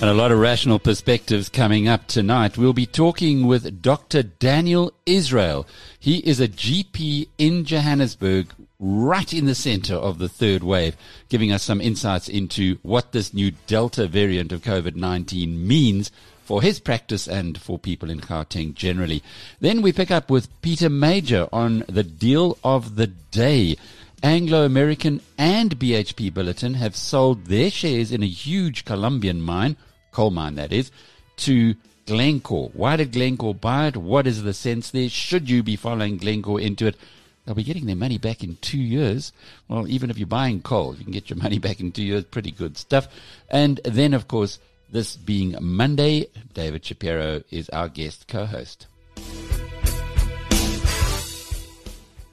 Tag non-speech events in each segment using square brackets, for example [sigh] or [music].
And a lot of rational perspectives coming up tonight. We'll be talking with Dr. Daniel Israel. He is a GP in Johannesburg, right in the center of the third wave, giving us some insights into what this new Delta variant of COVID-19 means for his practice and for people in Gauteng generally. Then we pick up with Peter Major on the deal of the day. Anglo American and BHP Billiton have sold their shares in a huge Colombian mine, coal mine that is, to Glencore. Why did Glencore buy it? What is the sense there? Should you be following Glencore into it? They'll be getting their money back in two years. Well, even if you're buying coal, you can get your money [laughs] back in two years. Pretty good stuff. And then, of course, this being Monday, David Shapiro is our guest co-host.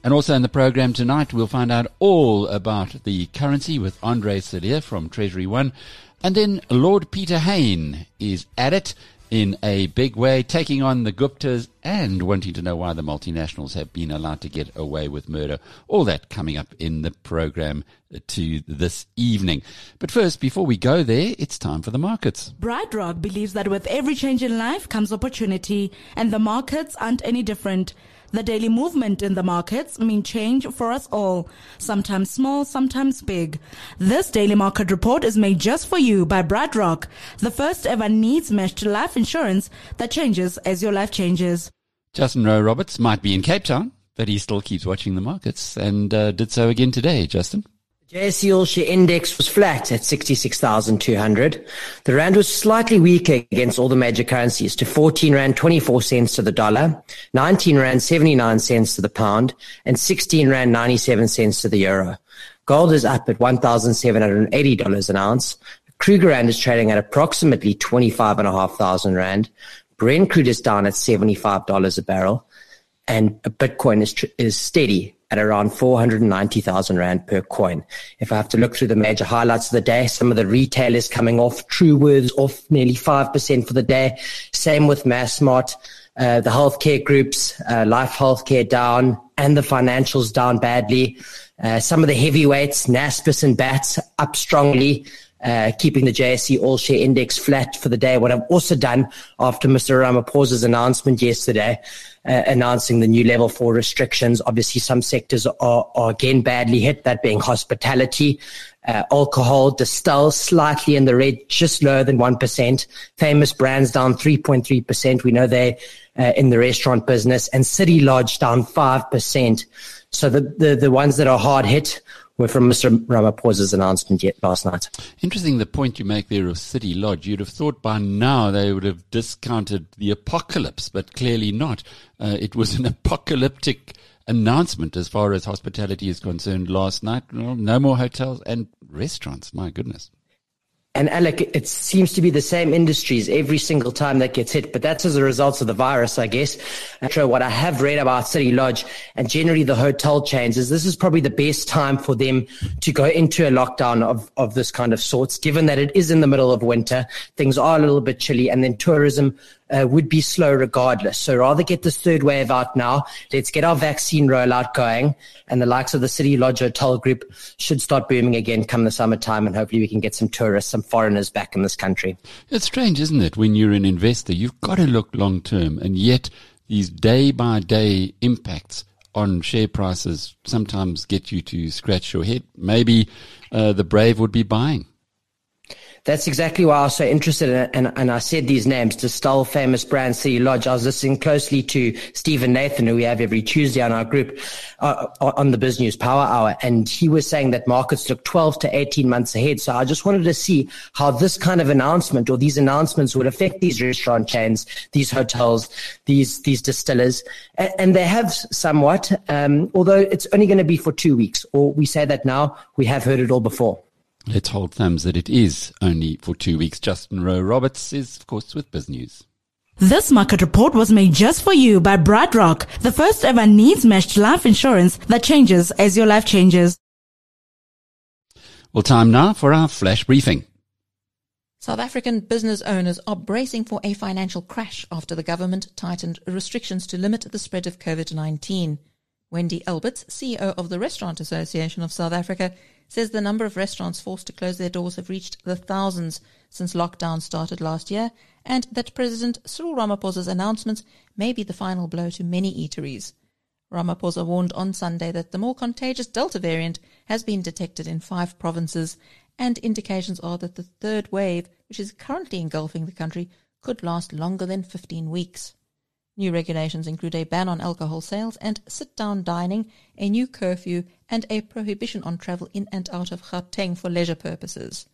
And also in the program tonight, we'll find out all about the currency with Andre Cilliers from Treasury One. And then Lord Peter Hain is at it in a big way, taking on the Guptas and wanting to know why the multinationals have been allowed to get away with murder. All that coming up in the program to this evening. But first, before we go there, it's time for the markets. BrightRock believes that with every change in life comes opportunity, and the markets aren't any different. The daily movement in the markets mean change for us all, sometimes small, sometimes big. This daily market report is made just for you by BrightRock, the first ever needs matched life insurance that changes as your life changes. Justin Rowe Roberts might be in Cape Town, but he still keeps watching the markets and uh, did so again today, Justin. JSE All Share Index was flat at 66,200. The Rand was slightly weaker against all the major currencies to 14 Rand 24 cents to the dollar, 19 Rand 79 cents to the pound, and 16 Rand 97 cents to the euro. Gold is up at $1,780 an ounce. Krugerrand is trading at approximately 25,500 Rand. Brent crude is down at $75 a barrel. And Bitcoin is, is steady at around 490,000 Rand per coin. If I have to look through the major highlights of the day, some of the retailers coming off, Truworths off nearly 5% for the day. Same with Massmart, uh, the healthcare groups, uh, Life Healthcare down and the financials down badly. Uh, some of the heavyweights, Naspers and BATS up strongly. Uh, keeping the JSE All Share Index flat for the day. What I've also done after Mr. Ramaphosa's announcement yesterday, uh, announcing the new level four restrictions. Obviously, some sectors are, are again badly hit, that being hospitality. Uh, alcohol, Distell slightly in the red, just lower than 1%. Famous brands down 3.3%. We know they're uh, in the restaurant business and City Lodge down 5%. So the, the, the ones that are hard hit were from Mr. Ramaphosa's announcement yet last night. Interesting the point you make there of City Lodge. You'd have thought by now they would have discounted the apocalypse, but clearly not. Uh, it was an [laughs] apocalyptic announcement as far as hospitality is concerned last night. No more hotels and restaurants. My goodness. And Alec, it seems to be the same industries every single time that gets hit, but that's as a result of the virus, I guess. And what I have read about City Lodge and generally the hotel chains is this is probably the best time for them to go into a lockdown of, of this kind of sorts, given that it is in the middle of winter. Things are a little bit chilly and then tourism uh, would be slow regardless. So rather get this third wave out now. Let's get our vaccine rollout going and the likes of the City Lodge Hotel Group should start booming again come the summertime and hopefully we can get some tourists, some foreigners back in this country. It's strange, isn't it? When you're an investor, you've got to look long term and yet these day by day impacts on share prices sometimes get you to scratch your head. Maybe uh, the brave would be buying. That's exactly why I was so interested in it. And, and I said these names, Distell, Famous Brand, City Lodge. I was listening closely to Stephen Nathan, who we have every Tuesday on our group uh, on the Biz News Power Hour. And he was saying that markets look 12 to 18 months ahead. So I just wanted to see how this kind of announcement or these announcements would affect these restaurant chains, these hotels, these, these distillers. And, and they have somewhat, um, although it's only going to be for two weeks, or we say that now, we have heard it all before. Let's hold thumbs that it is only for two weeks. Justin Rowe Roberts is, of course, with Biz News. This market report was made just for you by BrightRock, the first ever needs matched life insurance that changes as your life changes. Well, time now for our flash briefing. South African business owners are bracing for a financial crash after the government tightened restrictions to limit the spread of COVID-19. Wendy Alberts, CEO of the Restaurant Association of South Africa, says the number of restaurants forced to close their doors have reached the thousands since lockdown started last year, and that President Cyril Ramaphosa's announcements may be the final blow to many eateries. Ramaphosa warned on Sunday that the more contagious Delta variant has been detected in five provinces, and indications are that the third wave, which is currently engulfing the country, could last longer than 15 weeks. New regulations include a ban on alcohol sales and sit-down dining, a new curfew, and a prohibition on travel in and out of Gauteng for leisure purposes.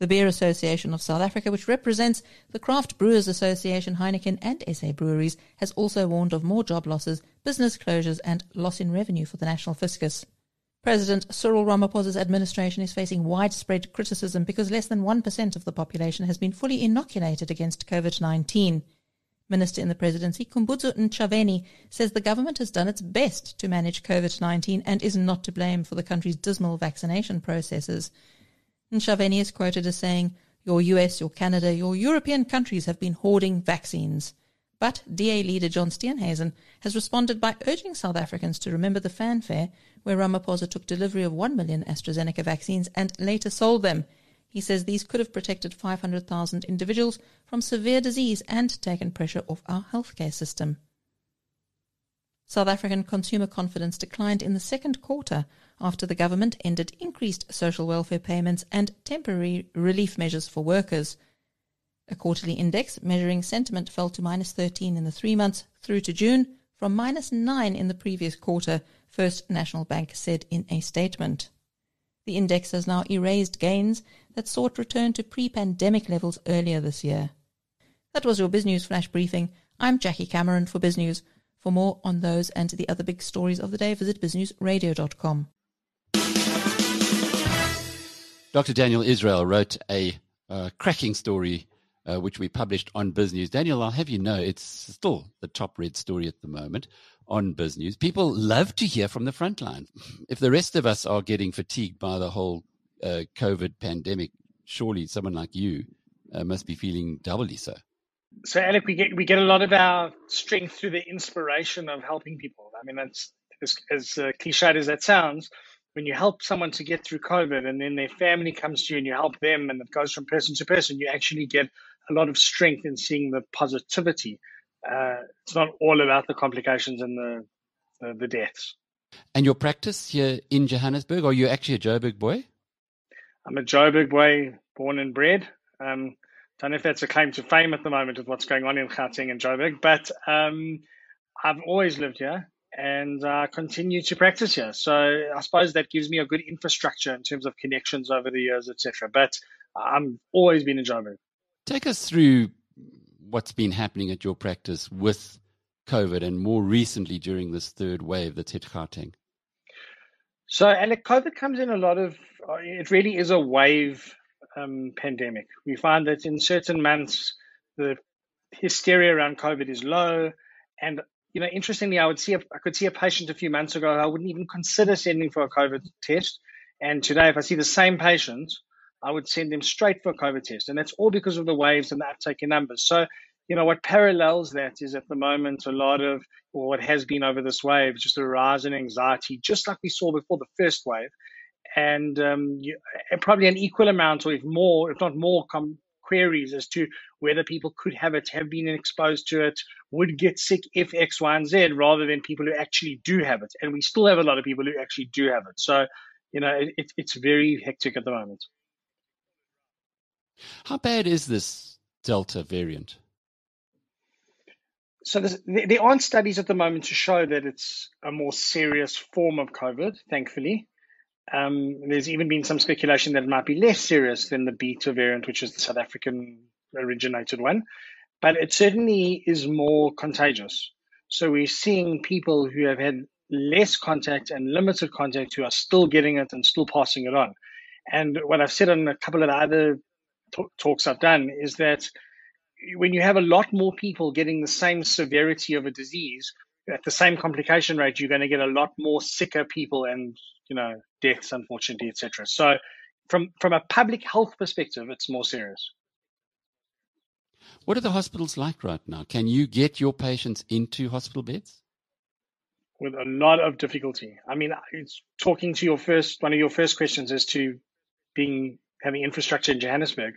The Beer Association of South Africa, which represents the Craft Brewers Association, Heineken, and SA Breweries, has also warned of more job losses, business closures, and loss in revenue for the national fiscus. President Cyril Ramaphosa's administration is facing widespread criticism because less than 1% of the population has been fully inoculated against COVID-19. Minister in the presidency, Khumbudzo Ntshavheni, says the government has done its best to manage COVID-19 and is not to blame for the country's dismal vaccination processes. Ntshavheni is quoted as saying, your US, your Canada, your European countries have been hoarding vaccines. But DA leader John Steenhuisen has responded by urging South Africans to remember the fanfare where Ramaphosa took delivery of 1 million AstraZeneca vaccines and later sold them he says these could have protected 500,000 individuals from severe disease and taken pressure off our healthcare system. South African consumer confidence declined in the second quarter after the government ended increased social welfare payments and temporary relief measures for workers. A quarterly index measuring sentiment fell to minus 13 in the three months through to June from minus 9 in the previous quarter, First National Bank said in a statement. The index has now erased gains that sought return to pre-pandemic levels earlier this year. That was your BizNews Flash Briefing. I'm Jackie Cameron for BizNews. For more on those and the other big stories of the day, visit biznewsradio.com. Dr. Daniel Israel wrote a uh, cracking story uh, which we published on BizNews. Daniel, I'll have you know it's still the top read story at the moment on BizNews. People love to hear from the front line. If the rest of us are getting fatigued by the whole uh, COVID pandemic, surely someone like you uh, must be feeling doubly so. So, Alec, we get we get a lot of our strength through the inspiration of helping people. I mean, that's as, as uh, cliched as that sounds. When you help someone to get through COVID, and then their family comes to you and you help them, and it goes from person to person, you actually get a lot of strength in seeing the positivity uh, it's not all about the complications and the, the, the deaths. And your practice here in Johannesburg, are you actually a Joburg boy? I'm a Joburg boy, born and bred. Um, don't know if that's a claim to fame at the moment with what's going on in Gauteng and Joburg, but um, I've always lived here and uh, continue to practice here. So I suppose that gives me a good infrastructure in terms of connections over the years, etc. But I've always been in Joburg. Take us through what's been happening at your practice with COVID and more recently during this third wave that's hit Gauteng? So, Alec, COVID comes in a lot of, uh, it really is a wave um, pandemic. We find that in certain months, the hysteria around COVID is low. And, you know, interestingly, I would see, a, I could see a patient a few months ago, I wouldn't even consider sending for a COVID test. And today, if I see the same patient, I would send them straight for a COVID test. And that's all because of the waves and the uptake in numbers. So, you know, what parallels that is at the moment a lot of, or what has been over this wave, just a rise in anxiety, just like we saw before the first wave. And, um, you, probably an equal amount, or if more, if not more, com- queries as to whether people could have it, have been exposed to it, would get sick if X, Y, and Z, rather than people who actually do have it. And we still have a lot of people who actually do have it. So, you know, it, it's very hectic at the moment. How bad is this Delta variant? So there aren't studies at the moment to show that it's a more serious form of COVID, thankfully. Um, there's even been some speculation that it might be less serious than the Beta variant, which is the South African originated one. But it certainly is more contagious. So we're seeing people who have had less contact and limited contact who are still getting it and still passing it on. And what I've said on a couple of the other talks I've done is that when you have a lot more people getting the same severity of a disease at the same complication rate, you're going to get a lot more sicker people and you know deaths, unfortunately, etc. So, from from a public health perspective, it's more serious. What are the hospitals like right now? Can you get your patients into hospital beds? With a lot of difficulty. I mean, it's talking to your first one of your first questions as to being having infrastructure in Johannesburg,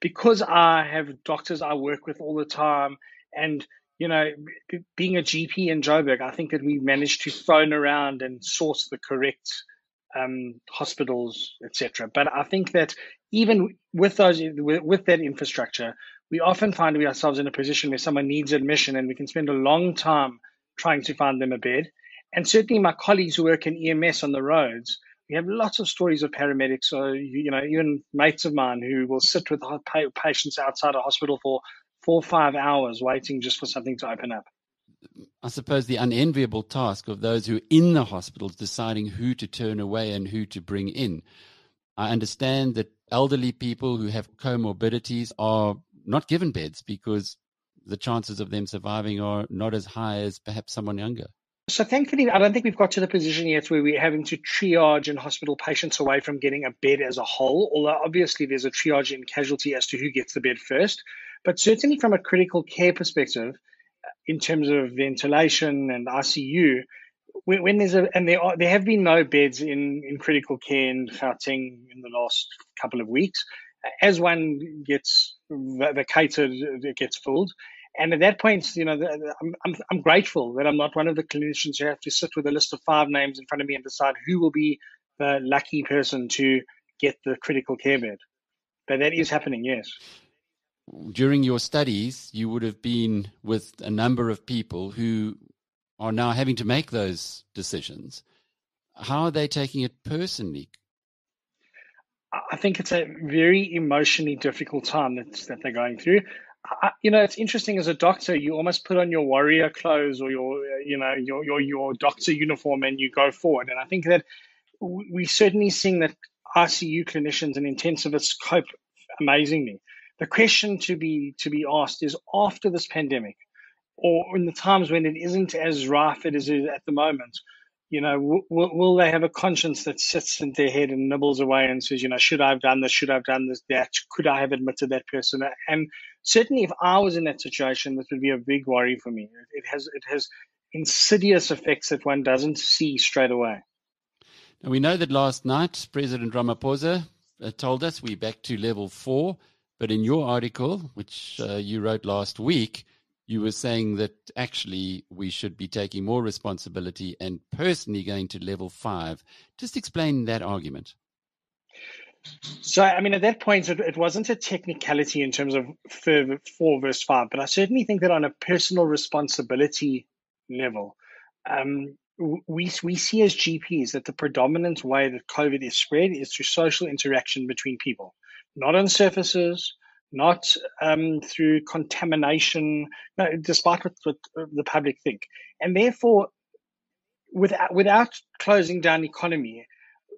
because I have doctors I work with all the time, and you know, being a GP in Joburg, I think that we managed to phone around and source the correct um, hospitals, etc. But I think that even with those with, with that infrastructure, we often find ourselves in a position where someone needs admission and we can spend a long time trying to find them a bed. And certainly my colleagues who work in EMS on the roads, we have lots of stories of paramedics, so you know, even mates of mine who will sit with patients outside a hospital for four or five hours waiting just for something to open up. I suppose the unenviable task of those who are in the hospitals deciding who to turn away and who to bring in. I understand that elderly people who have comorbidities are not given beds because the chances of them surviving are not as high as perhaps someone younger. So thankfully, I don't think we've got to the position yet where we're having to triage and hospital patients away from getting a bed as a whole. Although obviously there's a triage in casualty as to who gets the bed first, but certainly from a critical care perspective, uh, in terms of ventilation and ICU, when, when there's a and there are there have been no beds in in critical care in Gauteng in the last couple of weeks as one gets vacated, it gets filled. And at that point, you know, I'm, I'm, I'm grateful that I'm not one of the clinicians who have to sit with a list of five names in front of me and decide who will be the lucky person to get the critical care bed. But that is happening, yes. During your studies, you would have been with a number of people who are now having to make those decisions. How are they taking it personally? I think it's a very emotionally difficult time that, that they're going through. I, you know, it's interesting as a doctor, you almost put on your warrior clothes or your, uh, you know, your, your, your doctor uniform and you go forward. And I think that we're certainly seeing that ICU clinicians and intensivists cope amazingly. The question to be to be asked is after this pandemic, or in the times when it isn't as rife as it is at the moment, you know, w- will they have a conscience that sits in their head and nibbles away and says, you know, should I have done this? Should I have done this? That could I have admitted that person? And certainly, if I was in that situation, this would be a big worry for me. It has it has insidious effects that one doesn't see straight away. Now we know that last night President Ramaphosa uh, told us we're back to level four, but in your article, which uh, you wrote last week you were saying that actually we should be taking more responsibility and personally going to level five. Just explain that argument. So, I mean, at that point, it, it wasn't a technicality in terms of four verse five, but I certainly think that on a personal responsibility level, um, we, we see as GPs that the predominant way that COVID is spread is through social interaction between people, not on surfaces, not um, through contamination, no, despite what, what, the public think. And therefore, without, without closing down the economy,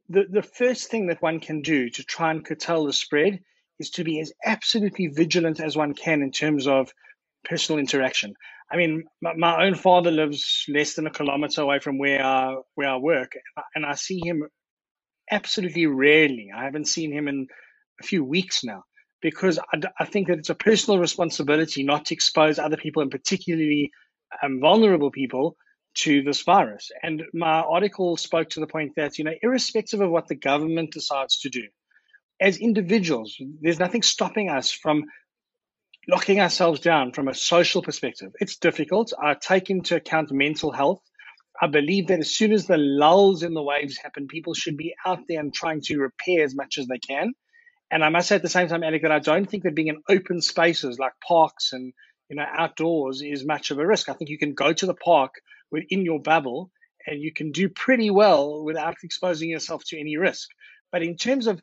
the, the first thing that one can do to try and curtail the spread is to be as absolutely vigilant as one can in terms of personal interaction. I mean, my, my own father lives less than a kilometer away from where I, where I work, and I see him absolutely rarely. I haven't seen him in a few weeks now because I, I, think that it's a personal responsibility not to expose other people, and particularly um, vulnerable people, to this virus. And my article spoke to the point that, you know, irrespective of what the government decides to do, as individuals, there's nothing stopping us from locking ourselves down from a social perspective. It's difficult. I take into account mental health. I believe that as soon as the lulls in the waves happen, people should be out there and trying to repair as much as they can. And I must say at the same time, Alec, that I don't think that being in open spaces like parks and you know outdoors is much of a risk. I think you can go to the park within your bubble and you can do pretty well without exposing yourself to any risk. But in terms of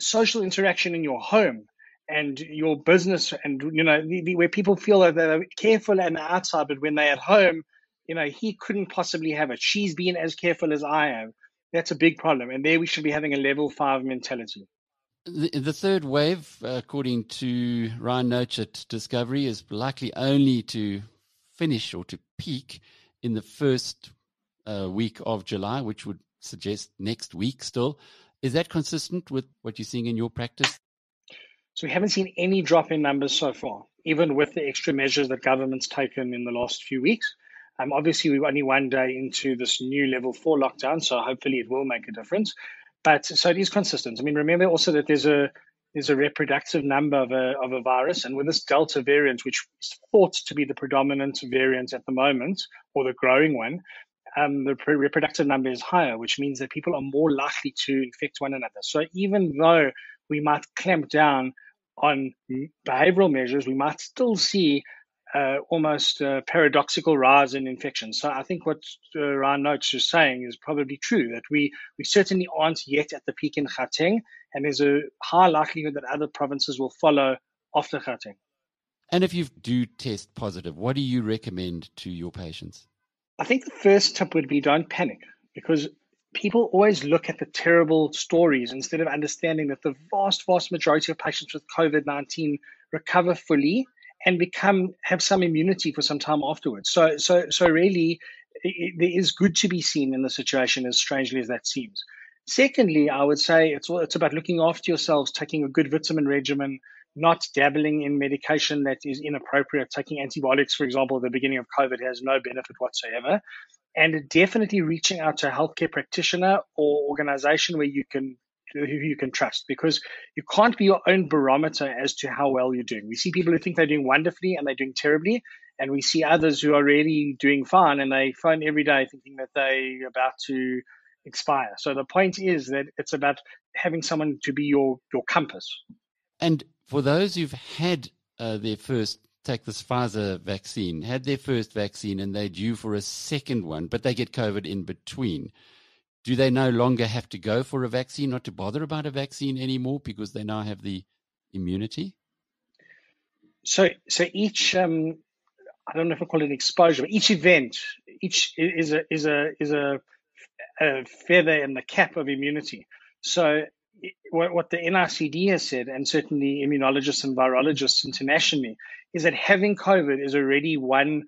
social interaction in your home and your business and you know the, the, where people feel that they're careful and outside, but when they're at home, you know he couldn't possibly have it. She's been as careful as I am. That's a big problem, and there we should be having a level five mentality. The, the third wave, according to Ryan Noach at Discovery, is likely only to finish or to peak in the first uh, week of July, which would suggest next week still. Is that consistent with what you're seeing in your practice? So we haven't seen any drop in numbers so far, even with the extra measures that government's taken in the last few weeks. Um, obviously, we're only one day into this new level four lockdown, so hopefully it will make a difference. But so it is consistent. I mean, remember also that there's a there's a reproductive number of a, of a virus, and with this Delta variant, which is thought to be the predominant variant at the moment, or the growing one, um, the reproductive number is higher, which means that people are more likely to infect one another. So even though we might clamp down on behavioral measures, we might still see uh, almost a paradoxical rise in infections. So I think what uh, Ryan Noach is saying is probably true that we, we certainly aren't yet at the peak in Gauteng, and there's a high likelihood that other provinces will follow after Gauteng. And if you do test positive, what do you recommend to your patients? I think the first tip would be don't panic because people always look at the terrible stories instead of understanding that the vast, vast majority of patients with COVID 19 recover fully and become have some immunity for some time afterwards. So, so, so really, it, there is good to be seen in the situation, as strangely as that seems. Secondly, I would say it's it's about looking after yourselves, taking a good vitamin regimen, not dabbling in medication that is inappropriate. Taking antibiotics, for example, at the beginning of COVID has no benefit whatsoever. And definitely reaching out to a healthcare practitioner or organization where you can who you can trust because you can't be your own barometer as to how well you're doing. We see people who think they're doing wonderfully and they're doing terribly, and we see others who are really doing fine and they phone every day thinking that they're about to expire. So the point is that it's about having someone to be your your compass. And for those who've had uh, their first take this Pfizer vaccine, had their first vaccine and they're due for a second one, but they get COVID in between do they no longer have to go for a vaccine, not to bother about a vaccine anymore because they now have the immunity? So, so each um, I don't know if I call it an exposure, but each event, each is a is a is a, a feather in the cap of immunity. So, what, the NICD has said, and certainly immunologists and virologists internationally, is that having COVID is already one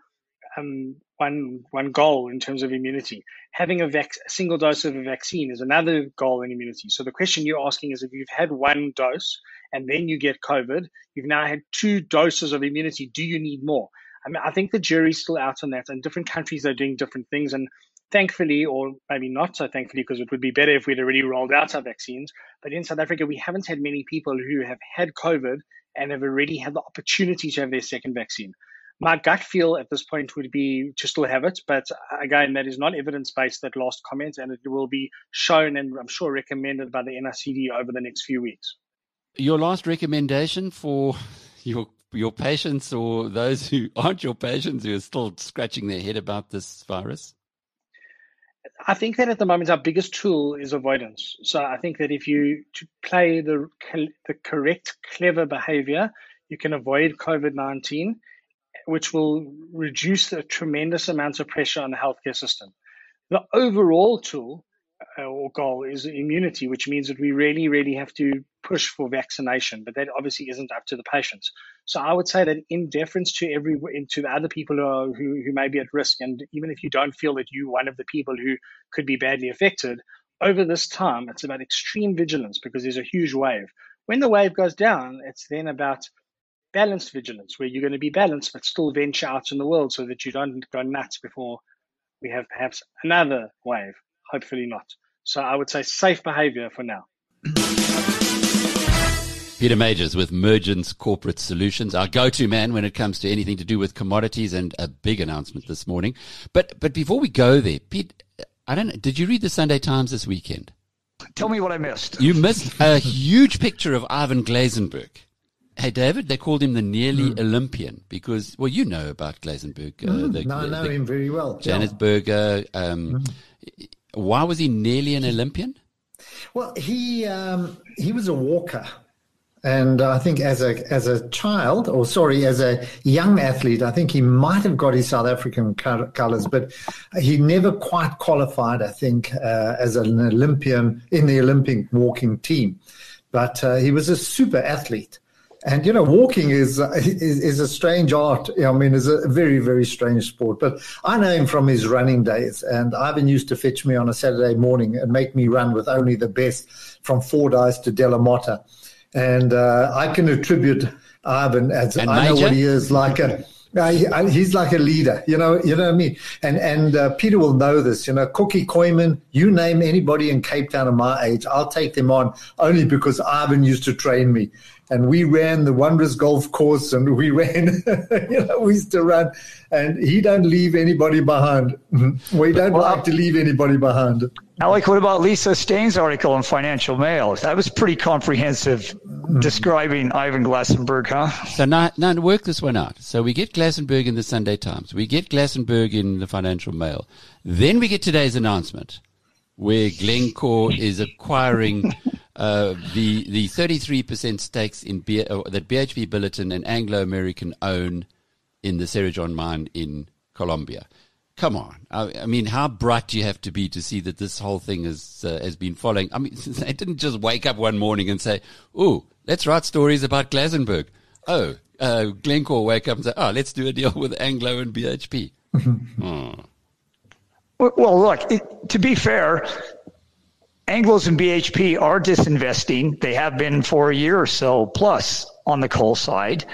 um, one one goal in terms of immunity. Having a, vac- a single dose of a vaccine is another goal in immunity. So the question you're asking is if you've had one dose and then you get COVID, you've now had two doses of immunity. Do you need more? I mean, I think the jury's still out on that, and different countries are doing different things. And thankfully, or maybe not so thankfully, because it would be better if we'd already rolled out our vaccines. But in South Africa, we haven't had many people who have had COVID and have already had the opportunity to have their second vaccine my gut feel at this point would be to still have it, but again, that is not evidence based. That last comment, and it will be shown and I'm sure recommended by the NICD over the next few weeks. Your last recommendation for your your patients or those who [laughs] aren't your patients who are still scratching their head about this virus? I think that at the moment our biggest tool is avoidance. So I think that if you to play the the correct, clever behavior, you can avoid COVID nineteen which will reduce the tremendous amounts of pressure on the healthcare system. The overall tool uh, or goal is immunity, which means that we really, really have to push for vaccination, but that obviously isn't up to the patients. So I would say that in deference to every to the other people who, are, who who may be at risk, and even if you don't feel that you're one of the people who could be badly affected, over this time it's about extreme vigilance because there's a huge wave. When the wave goes down, it's then about balanced vigilance, where you're going to be balanced but still venture out in the world so that you don't go nuts before we have perhaps another wave. Hopefully not. So I would say safe behavior for now. Peter Majors with Mergence Corporate Solutions, our go-to man when it comes to anything to do with commodities, and a big announcement this morning. But but before we go there, Pete, I don't know. Did you read the Sunday Times this weekend? Tell me what I missed. You missed a huge picture of Ivan Glasenberg. Hey, David, they called him the nearly mm. Olympian because, well, you know about Glasenberg. Uh, mm, the, no, I know the, him very well. Johannesburger. Um, mm. Why was he nearly an Olympian? Well, he um, he was a walker, and I think as a as a child, or sorry, as a young athlete, I think he might have got his South African colours, but he never quite qualified. I think uh, as an Olympian in the Olympic walking team but uh, he was a super athlete. And you know, walking is, is is a strange art. I mean, it's a very very strange sport. But I know him from his running days, and Ivan used to fetch me on a Saturday morning and make me run with only the best from Fordyce to Delamotta, and uh, I can attribute Ivan as And I know what he is like a. Uh, he- he's like a leader, you know. You know what I mean. And and uh, Peter will know this. You know, Cookie Koyman. You name anybody in Cape Town of my age, I'll take them on only because Ivan used to train me. And we ran the Wanderers Golf Course, and we ran. [laughs] you know, we used to run, and he don't leave anybody behind. [laughs] We don't Well, like to leave anybody behind. Alec, what about Lisa Steyn's article in Financial Mail? That was pretty comprehensive, mm-hmm. describing Ivan Glasenberg, huh? So now, now to work this one out. So we get Glasenberg in the Sunday Times. We get Glasenberg in the Financial Mail. Then we get today's announcement where Glencore is acquiring uh, the the 33% stakes in B, uh, that BHP Billiton and Anglo American own in the Cerrejón mine in Colombia. Come on. I, I mean, how bright do you have to be to see that this whole thing has, uh, has been following? I mean, [laughs] they didn't just wake up one morning and say, oh, let's write stories about Glasenberg. Oh, uh, Glencore wake up and say, oh, let's do a deal with Anglo and BHP. oh. Well, look, it, to be fair, Anglos and BHP are disinvesting. They have been for a year or so plus on the coal side.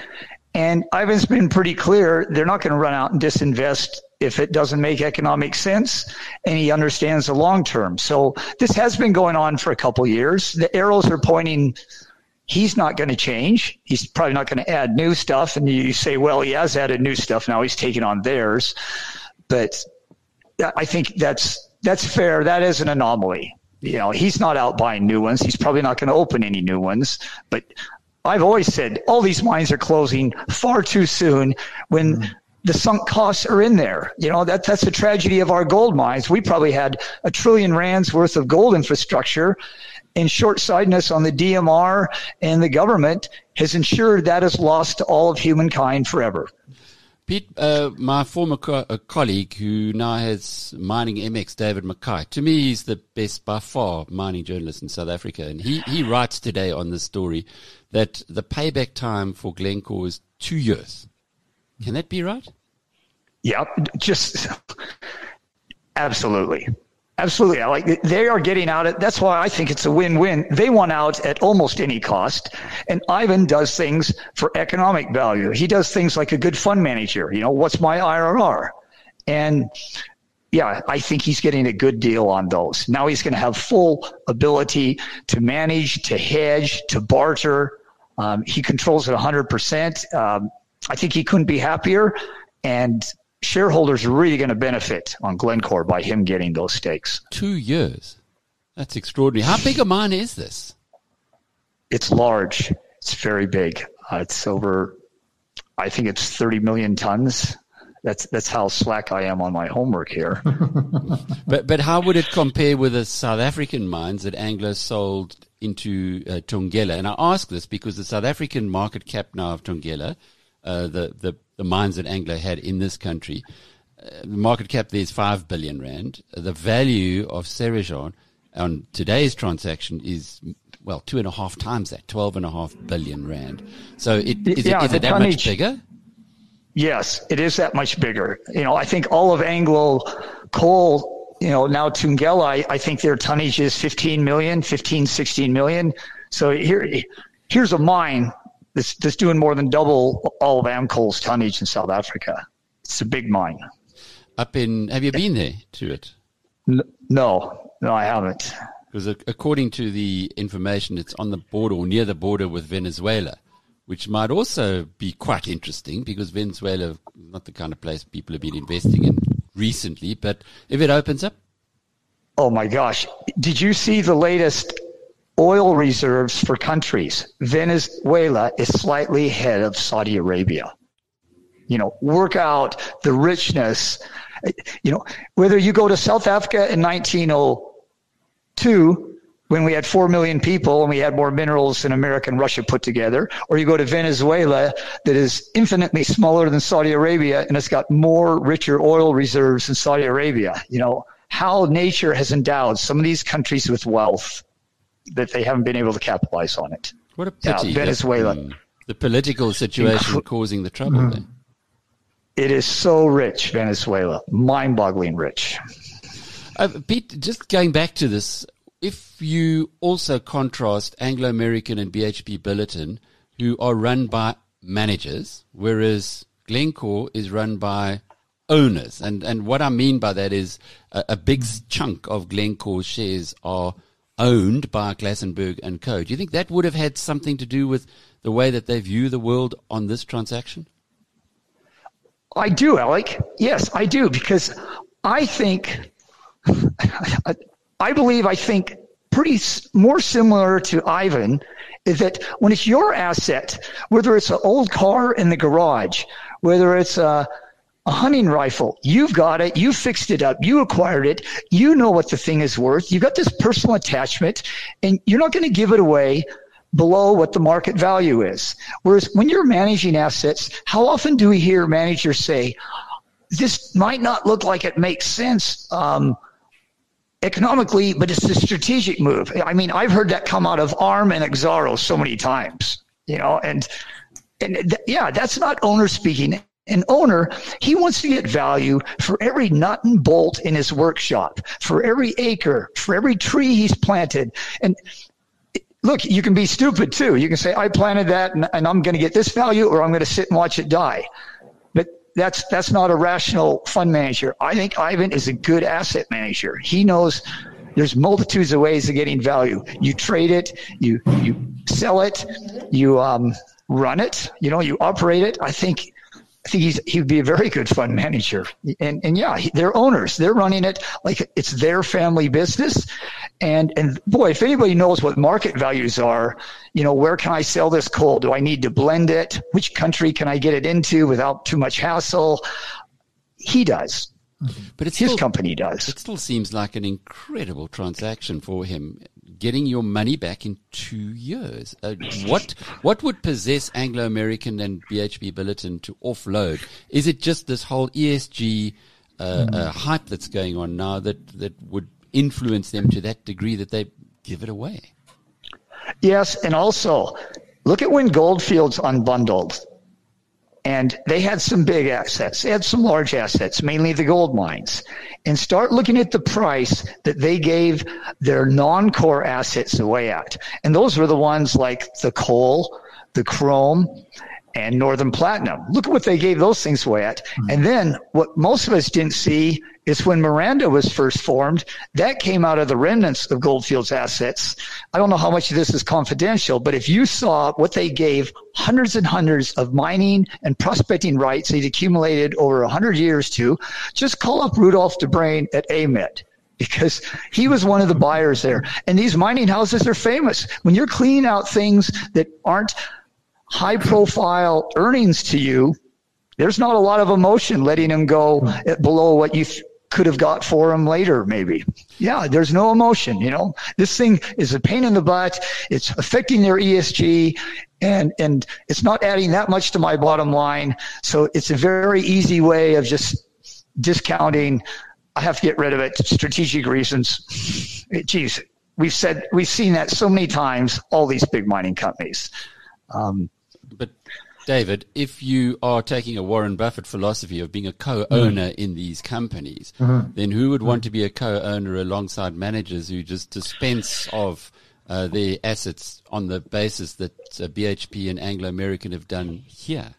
And Ivan's been pretty clear they're not going to run out and disinvest if it doesn't make economic sense. And he understands the long term. So this has been going on for a couple years. The arrows are pointing he's not going to change. He's probably not going to add new stuff. And you say, well, he has added new stuff. Now he's taking on theirs. But I think that's that's fair. That is an anomaly. You know, he's not out buying new ones. He's probably not going to open any new ones. But I've always said all these mines are closing far too soon when mm-hmm. the sunk costs are in there. You know, that that's the tragedy of our gold mines. We probably had a trillion rands worth of gold infrastructure and short-sightedness on the DMR and the government has ensured that is lost to all of humankind forever. Pete, uh, my former co- uh, colleague who now has Miningmx, David McKay, to me he's the best by far mining journalist in South Africa. And he, he writes today on this story that the payback time for Glencore is two years. Can that be right? Yeah, just absolutely. Absolutely. Like they are getting out it. That's why I think it's a win-win. They want out at almost any cost. And Ivan does things for economic value. He does things like a good fund manager. You know, what's my IRR? And yeah, I think he's getting a good deal on those. Now he's going to have full ability to manage, to hedge, to barter. Um, he controls it 100%. Um, I think he couldn't be happier. And shareholders are really going to benefit on Glencore by him getting those stakes. Two years. That's extraordinary. How big a mine is this? It's large. It's very big. Uh, it's over, I think it's 30 million tons. That's that's how slack I am on my homework here. [laughs] [laughs] But but how would it compare with the South African mines that Anglo sold into uh, Thungela? And I ask this because the South African market cap now of Thungela, uh, the, the the mines that Anglo had in this country, uh, the market cap there is five billion rand. The value of Cerrejón on today's transaction is well two and a half times that, twelve and a half billion rand. So it, is Yeah, it, is it that much bigger? Yes, it is that much bigger. You know, I think all of Anglo coal, you know, now Thungela, I, I think their tonnage is 15 million, 15, 16 million. So here, here's a mine that's, that's doing more than double all of Amcoal's tonnage in South Africa. It's a big mine. Up in, have you been there to it? No, no, I haven't. Because according to the information, it's on the border or near the border with Venezuela, which might also be quite interesting because Venezuela, is not the kind of place people have been investing in recently. But if it opens up, Oh my gosh. Did you see the latest oil reserves for countries? Venezuela is slightly ahead of Saudi Arabia. You know, work out the richness. You know, whether you go to South Africa in 1902, when we had 4 million people and we had more minerals than America and Russia put together, or you go to Venezuela that is infinitely smaller than Saudi Arabia and it's got more richer oil reserves than Saudi Arabia. You know, how nature has endowed some of these countries with wealth. That they haven't been able to capitalize on it. What a pity. Yeah, Venezuela. The political situation Incre- causing the trouble Mm. then. It is so rich, Venezuela, mind-boggling rich. Uh, Pete, just going back to this, if you also contrast Anglo American and BHP Billiton, who are run by managers, whereas Glencore is run by owners. And, and what I mean by that is a, a big chunk of Glencore's shares are owned by Glasenberg and Co. Do you think that would have had something to do with the way that they view the world on this transaction? I do, Alec. Yes, I do, because I think, [laughs] I believe, I think pretty more similar to Ivan is that when it's your asset, whether it's an old car in the garage, whether it's a, a hunting rifle, you've got it, you fixed it up, you acquired it, you know what the thing is worth, You've got this personal attachment, and you're not going to give it away below what the market value is. Whereas when you're managing assets, how often do we hear managers say, this might not look like it makes sense um, economically, but it's a strategic move. I mean, I've heard that come out of ARM and Exxaro so many times, you know, and, and th- yeah, that's not owner speaking. An owner, he wants to get value for every nut and bolt in his workshop, for every acre, for every tree he's planted. And look, you can be stupid too. You can say, I planted that and, and I'm going to get this value or I'm going to sit and watch it die. But that's, that's not a rational fund manager. I think Ivan is a good asset manager. He knows there's multitudes of ways of getting value. You trade it, you, you sell it, you, um, run it, you know, you operate it. I think, I think he's, he would be a very good fund manager. And, and yeah, he- they're owners. They're running it like it's their family business. And, and boy, if anybody knows what market values are, you know, where can I sell this coal? Do I need to blend it? Which country can I get it into without too much hassle? He does. Mm-hmm. But it's His still, company does. It still seems like an incredible transaction for him, getting your money back in two years. Uh, what what would possess Anglo American and BHP Billiton to offload? Is it just this whole ESG uh, uh, hype that's going on now that that would influence them to that degree that they give it away? Yes, and also look at when Goldfields unbundled. And they had some big assets. They had some large assets, mainly the gold mines. And start looking at the price that they gave their non-core assets away at. And those were the ones like the coal, the chrome, and Northern Platinum. Look at what they gave those things away at. Hmm. And then what most of us didn't see is when Miranda was first formed, that came out of the remnants of Goldfield's assets. I don't know how much of this is confidential, but if you saw what they gave hundreds and hundreds of mining and prospecting rights they'd accumulated over a hundred years to, just call up Rudolph DeBrain at AMET because he was one of the buyers there. And these mining houses are famous. When you're cleaning out things that aren't high profile earnings to you, there's not a lot of emotion letting them go below what you th- could have got for them later, maybe. Yeah, there's no emotion, you know. This thing is a pain in the butt. It's affecting their ESG and, and it's not adding that much to my bottom line. So it's a very easy way of just discounting. I have to get rid of it. Strategic reasons. Geez, we've said, we've seen that so many times, all these big mining companies. Um, But David, if you are taking a Warren Buffett philosophy of being a co-owner in these companies, then who would want to be a co-owner alongside managers who just dispense of uh, their assets on the basis that uh, BHP and Anglo American have done here?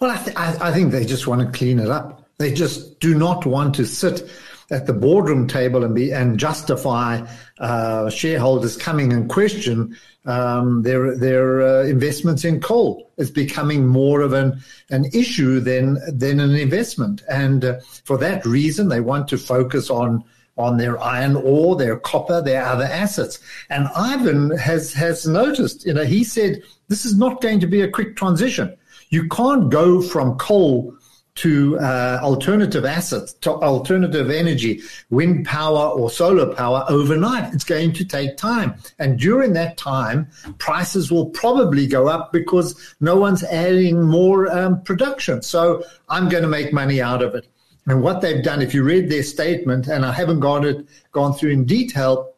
Well, I, th- I, I think they just want to clean it up. They just do not want to sit at the boardroom table and be and justify uh, shareholders coming and question um, their their uh, investments in coal. It's becoming more of an an issue than than an investment, and uh, for that reason, they want to focus on on their iron ore, their copper, their other assets. And Ivan has has noticed, you know, he said this is not going to be a quick transition. You can't go from coal to uh, alternative assets, to alternative energy, wind power or solar power overnight. It's going to take time. And during that time, prices will probably go up because no one's adding more um, production. So I'm going to make money out of it. And what they've done, if you read their statement, and I haven't got it gone through in detail,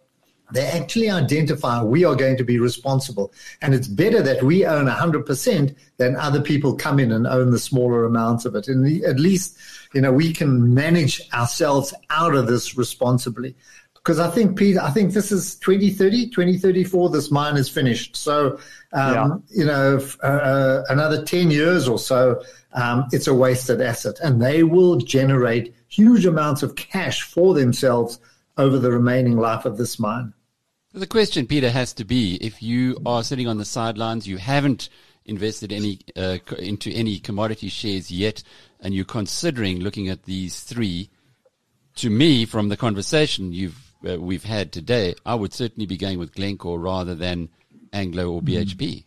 they actually identify we are going to be responsible. And it's better that we own 100% than other people come in and own the smaller amounts of it. And the, at least, you know, we can manage ourselves out of this responsibly. Because I think, Pete, I think this is 2030, 2034, this mine is finished. So, um, yeah. you know, uh, uh, another 10 years or so, um, it's a wasted asset. And they will generate huge amounts of cash for themselves over the remaining life of this mine. The question, Peter, has to be if you are sitting on the sidelines, you haven't invested any uh, into any commodity shares yet, and you're considering looking at these three. To me, from the conversation you've uh, we've had today, I would certainly be going with Glencore rather than Anglo or BHP.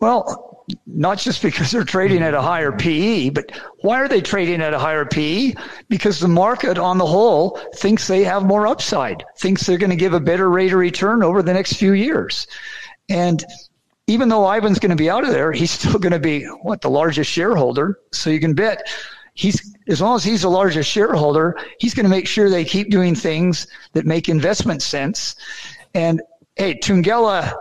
Well, not just because they're trading at a higher PE, but why are they trading at a higher PE? Because the market on the whole thinks they have more upside, thinks they're going to give a better rate of return over the next few years. And even though Ivan's going to be out of there, he's still going to be what the largest shareholder. So you can bet he's as long as he's the largest shareholder, he's going to make sure they keep doing things that make investment sense. And hey, Thungela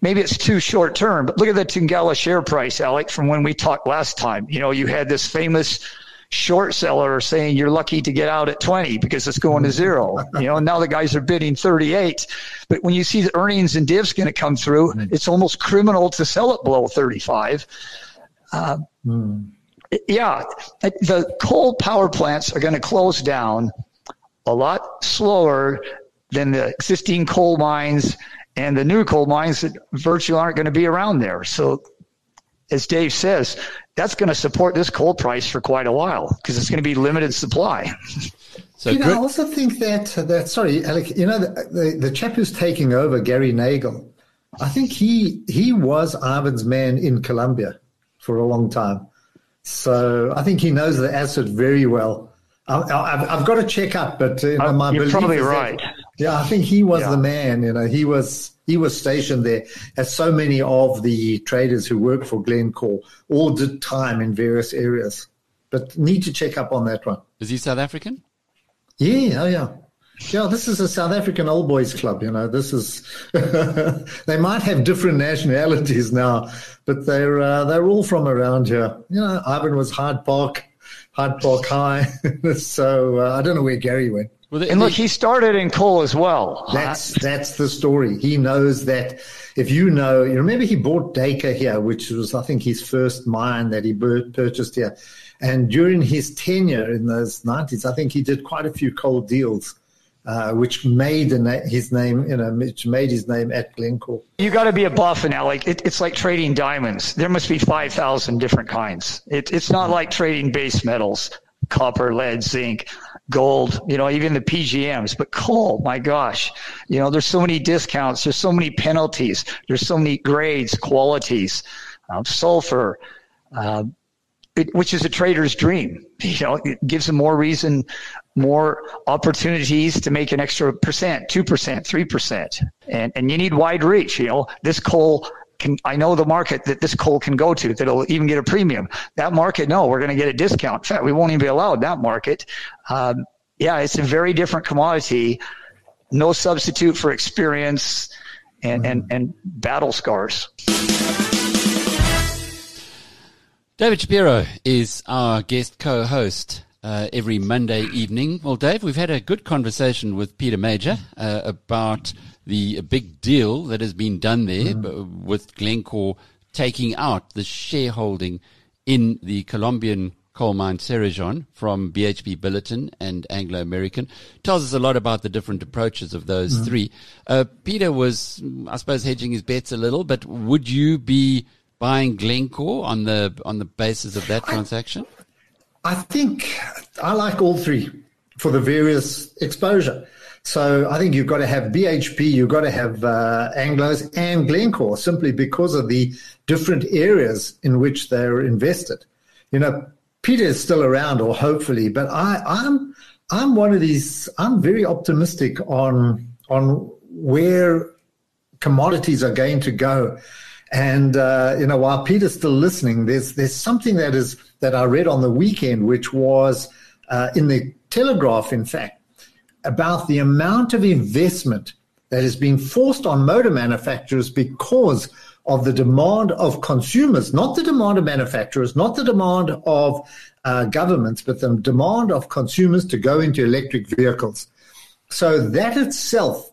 maybe it's too short term, but look at the Thungela share price, Alec, from when we talked last time. You know, you had this famous short seller saying you're lucky to get out at 20 because it's going to zero. You know, now the guys are bidding 38. But when you see the earnings and divs going to come through, it's almost criminal to sell it below 35. Uh, mm. Yeah, the coal power plants are going to close down a lot slower than the existing coal mines and the new coal mines that virtually aren't going to be around there. So, as Dave says, that's going to support this coal price for quite a while because it's going to be limited supply. [laughs] So you know, I also think that that sorry, Alec, you know, the, the, the chap who's taking over, Gary Nagle, I think he he was Ivan's man in Colombia for a long time. So I think he knows the asset very well. I, have got to check up, but uh, you know, my you're probably right. That, yeah, I think he was yeah. the man. You know, he was he was stationed there, as so many of the traders who work for Glencore all did time in various areas. But need to check up on that one. Is he South African? Yeah, oh yeah. Yeah, this is a South African old boys club. You know, this is. [laughs] they might have different nationalities now, but they're uh, they're all from around here. You know, Ivan was Hyde Park, Hyde Park High. [laughs] so uh, I don't know where Gary went. Well, and look, he started in coal as well. That's that's the story. He knows that if you know, you remember he bought Duiker here, which was I think his first mine that he purchased here, and during his tenure in those nineties, I think he did quite a few coal deals. Uh, which made his name, you know, which made his name at Glencore. You got to be a buff now. Like it, it's like trading diamonds. There must be five thousand different kinds. It, it's not like trading base metals, copper, lead, zinc gold, you know, even the PGMs, but coal, my gosh, you know, there's so many discounts, there's so many penalties, there's so many grades, qualities, um, sulfur, uh, it, which is a trader's dream. [laughs] You know, it gives them more reason, more opportunities to make an extra percent, two percent, three percent, and and you need wide reach. You know, this coal can I know the market that this coal can go to that'll even get a premium. That market, no, we're going to get a discount. In fact, we won't even be allowed that market. Um, yeah, it's a very different commodity. No substitute for experience and, and, and battle scars. David Shapiro is our guest co-host uh, every Monday evening. Well, Dave, we've had a good conversation with Peter Major uh, about the big deal that has been done there mm. with Glencore taking out the shareholding in the Colombian coal mine Cerrejón from BHP Billiton and Anglo American. Tells us a lot about the different approaches of those mm. three. Uh, Peter was, I suppose, hedging his bets a little, but would you be buying Glencore on the on the basis of that transaction? I think I like all three for the various exposure. So I think you've got to have BHP, you've got to have uh, Anglos and Glencore simply because of the different areas in which they're invested. You know, Peter is still around, or hopefully, but I, I'm I'm one of these. I'm very optimistic on on where commodities are going to go. And uh, you know, while Peter's still listening, there's there's something that is that I read on the weekend, which was uh, in the Telegraph, in fact, about the amount of investment that is being forced on motor manufacturers because of the demand of consumers, not the demand of manufacturers, not the demand of uh, governments, but the demand of consumers to go into electric vehicles. So that itself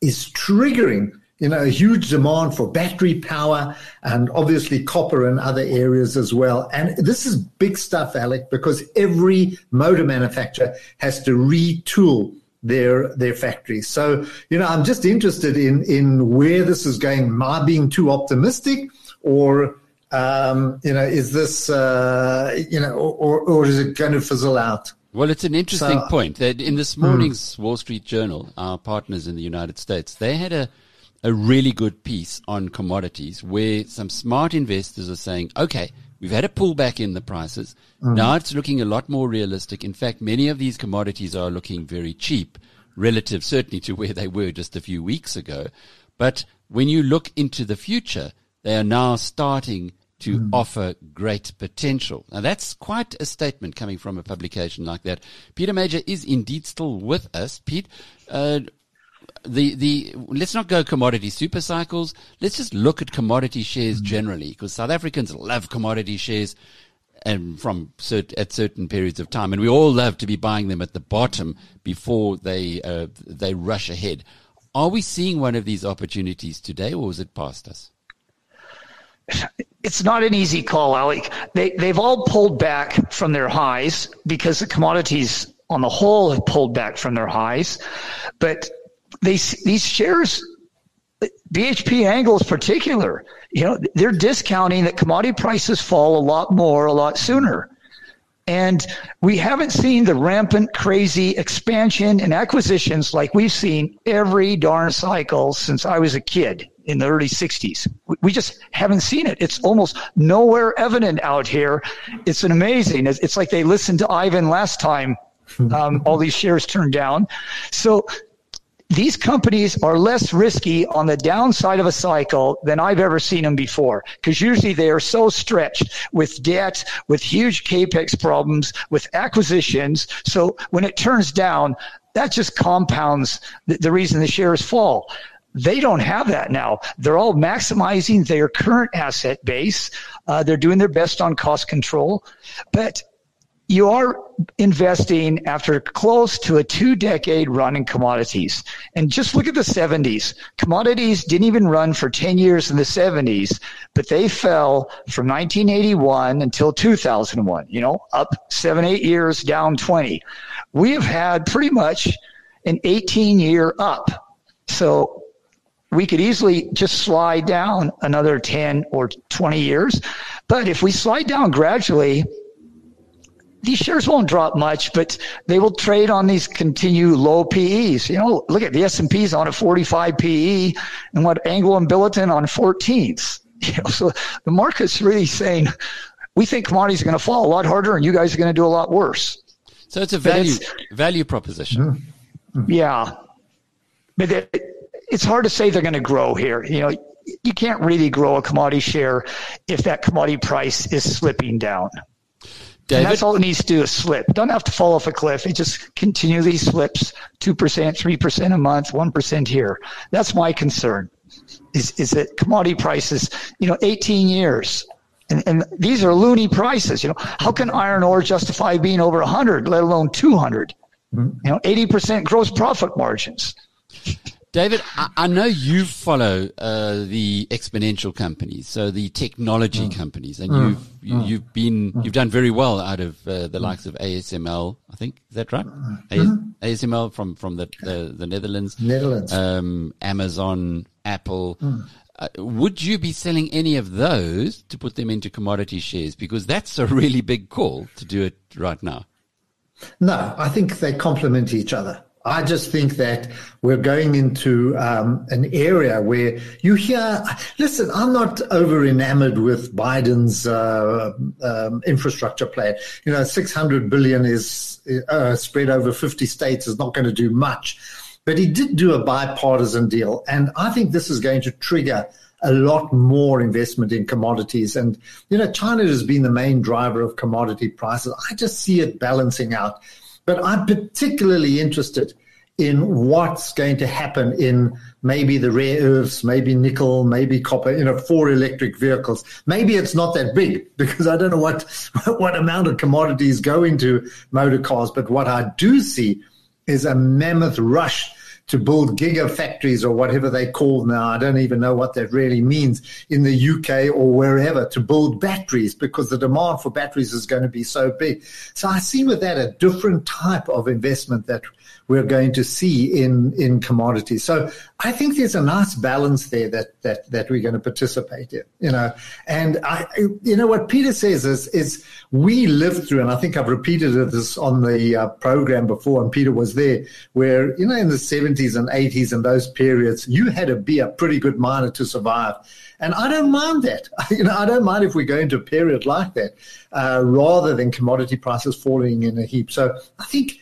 is triggering you know, a huge demand for battery power and obviously copper and other areas as well. And this is big stuff, Alec, because every motor manufacturer has to retool their their factories. So, you know, I'm just interested in in where this is going. Am I being too optimistic, or um, you know, is this uh, you know, or, or is it going to fizzle out? Well, it's an interesting so, point that in this morning's hmm. Wall Street Journal, our partners in the United States, they had a a really good piece on commodities where some smart investors are saying, okay, we've had a pullback in the prices. Mm. Now it's looking a lot more realistic. In fact, many of these commodities are looking very cheap relative certainly to where they were just a few weeks ago. But when you look into the future, they are now starting to mm. offer great potential. Now that's quite a statement coming from a publication like that. Peter Major is indeed still with us. Pete, uh, the the let's not go commodity super cycles. Let's just look at commodity shares mm. generally, because South Africans love commodity shares, and from cert, at certain periods of time, and we all love to be buying them at the bottom before they uh, they rush ahead. Are we seeing one of these opportunities today, or is it past us? It's not an easy call, Alec. They they've all pulled back from their highs because the commodities on the whole have pulled back from their highs, but they, these shares, BHP Anglo in particular, you know, they're discounting that commodity prices fall a lot more, a lot sooner. And we haven't seen the rampant, crazy expansion and acquisitions like we've seen every darn cycle since I was a kid in the early 60s. We just haven't seen it. It's almost nowhere evident out here. It's an amazing. It's like they listened to Ivan last time. Um, all these shares turned down. So these companies are less risky on the downside of a cycle than I've ever seen them before. Because usually they are so stretched with debt, with huge capex problems, with acquisitions. So when it turns down, that just compounds the, the reason the shares fall. They don't have that now. They're all maximizing their current asset base. Uh, they're doing their best on cost control, but you are investing after close to a two decade run in commodities. And just look at the 70s. Commodities didn't even run for 10 years in the 70s, but they fell from 1981 until 2001, you know, up seven, eight years, down 20. We have had pretty much an 18 year up. So we could easily just slide down another 10 or 20 years. But if we slide down gradually, these shares won't drop much, but they will trade on these continue low PEs. You know, look at the S&P's on a 45 PE and what Anglo and Billiton on 14s. [laughs] You know, so the market's really saying, we think commodities are going to fall a lot harder and you guys are going to do a lot worse. So it's a value, it's, value proposition. Mm-hmm. Mm-hmm. Yeah. But it, it's hard to say they're going to grow here. You know, you can't really grow a commodity share if that commodity price is slipping down. David? And that's all it needs to do is slip. Don't have to fall off a cliff. It just continually slips 2%, 3% a month, 1% here. That's my concern is, is that commodity prices, you know, 18 years. And, and these are loony prices. You know, how can iron ore justify being over 100, let alone 200? Mm-hmm. You know, 80% gross profit margins. David, I, I know you follow uh, the exponential companies, so the technology mm. companies, and mm. you've you, have you have been mm. you've done very well out of uh, the mm. likes of ASML. I think is that right? Mm-hmm. ASML from from the the, the Netherlands, Netherlands, um, Amazon, Apple. Mm. Uh, would you be selling any of those to put them into commodity shares? Because that's a really big call to do it right now. No, I think they complement each other. I just think that we're going into um, an area where you hear, listen, I'm not over enamored with Biden's uh, um, infrastructure plan. You know, 600 billion is uh, spread over 50 states is not going to do much. But he did do a bipartisan deal. And I think this is going to trigger a lot more investment in commodities. And, you know, China has been the main driver of commodity prices. I just see it balancing out. But I'm particularly interested in what's going to happen in maybe the rare earths, maybe nickel, maybe copper, you know, for electric vehicles. Maybe it's not that big [laughs] because I don't know what, [laughs] what amount of commodities go into motor cars. But what I do see is a mammoth rush to build gigafactories or whatever they call now. I don't even know what that really means in the UK or wherever to build batteries because the demand for batteries is going to be so big. So I see with that a different type of investment that we're going to see in in commodities. So I think there's a nice balance there that that that we're going to participate in. You know, and I, you know, what Peter says is is we lived through, and I think I've repeated this on the uh, program before, and Peter was there, where you know in the 70s and 80s and those periods, you had to be a pretty good miner to survive. And I don't mind that. [laughs] You know, I don't mind if we go into a period like that, uh, rather than commodity prices falling in a heap. So I think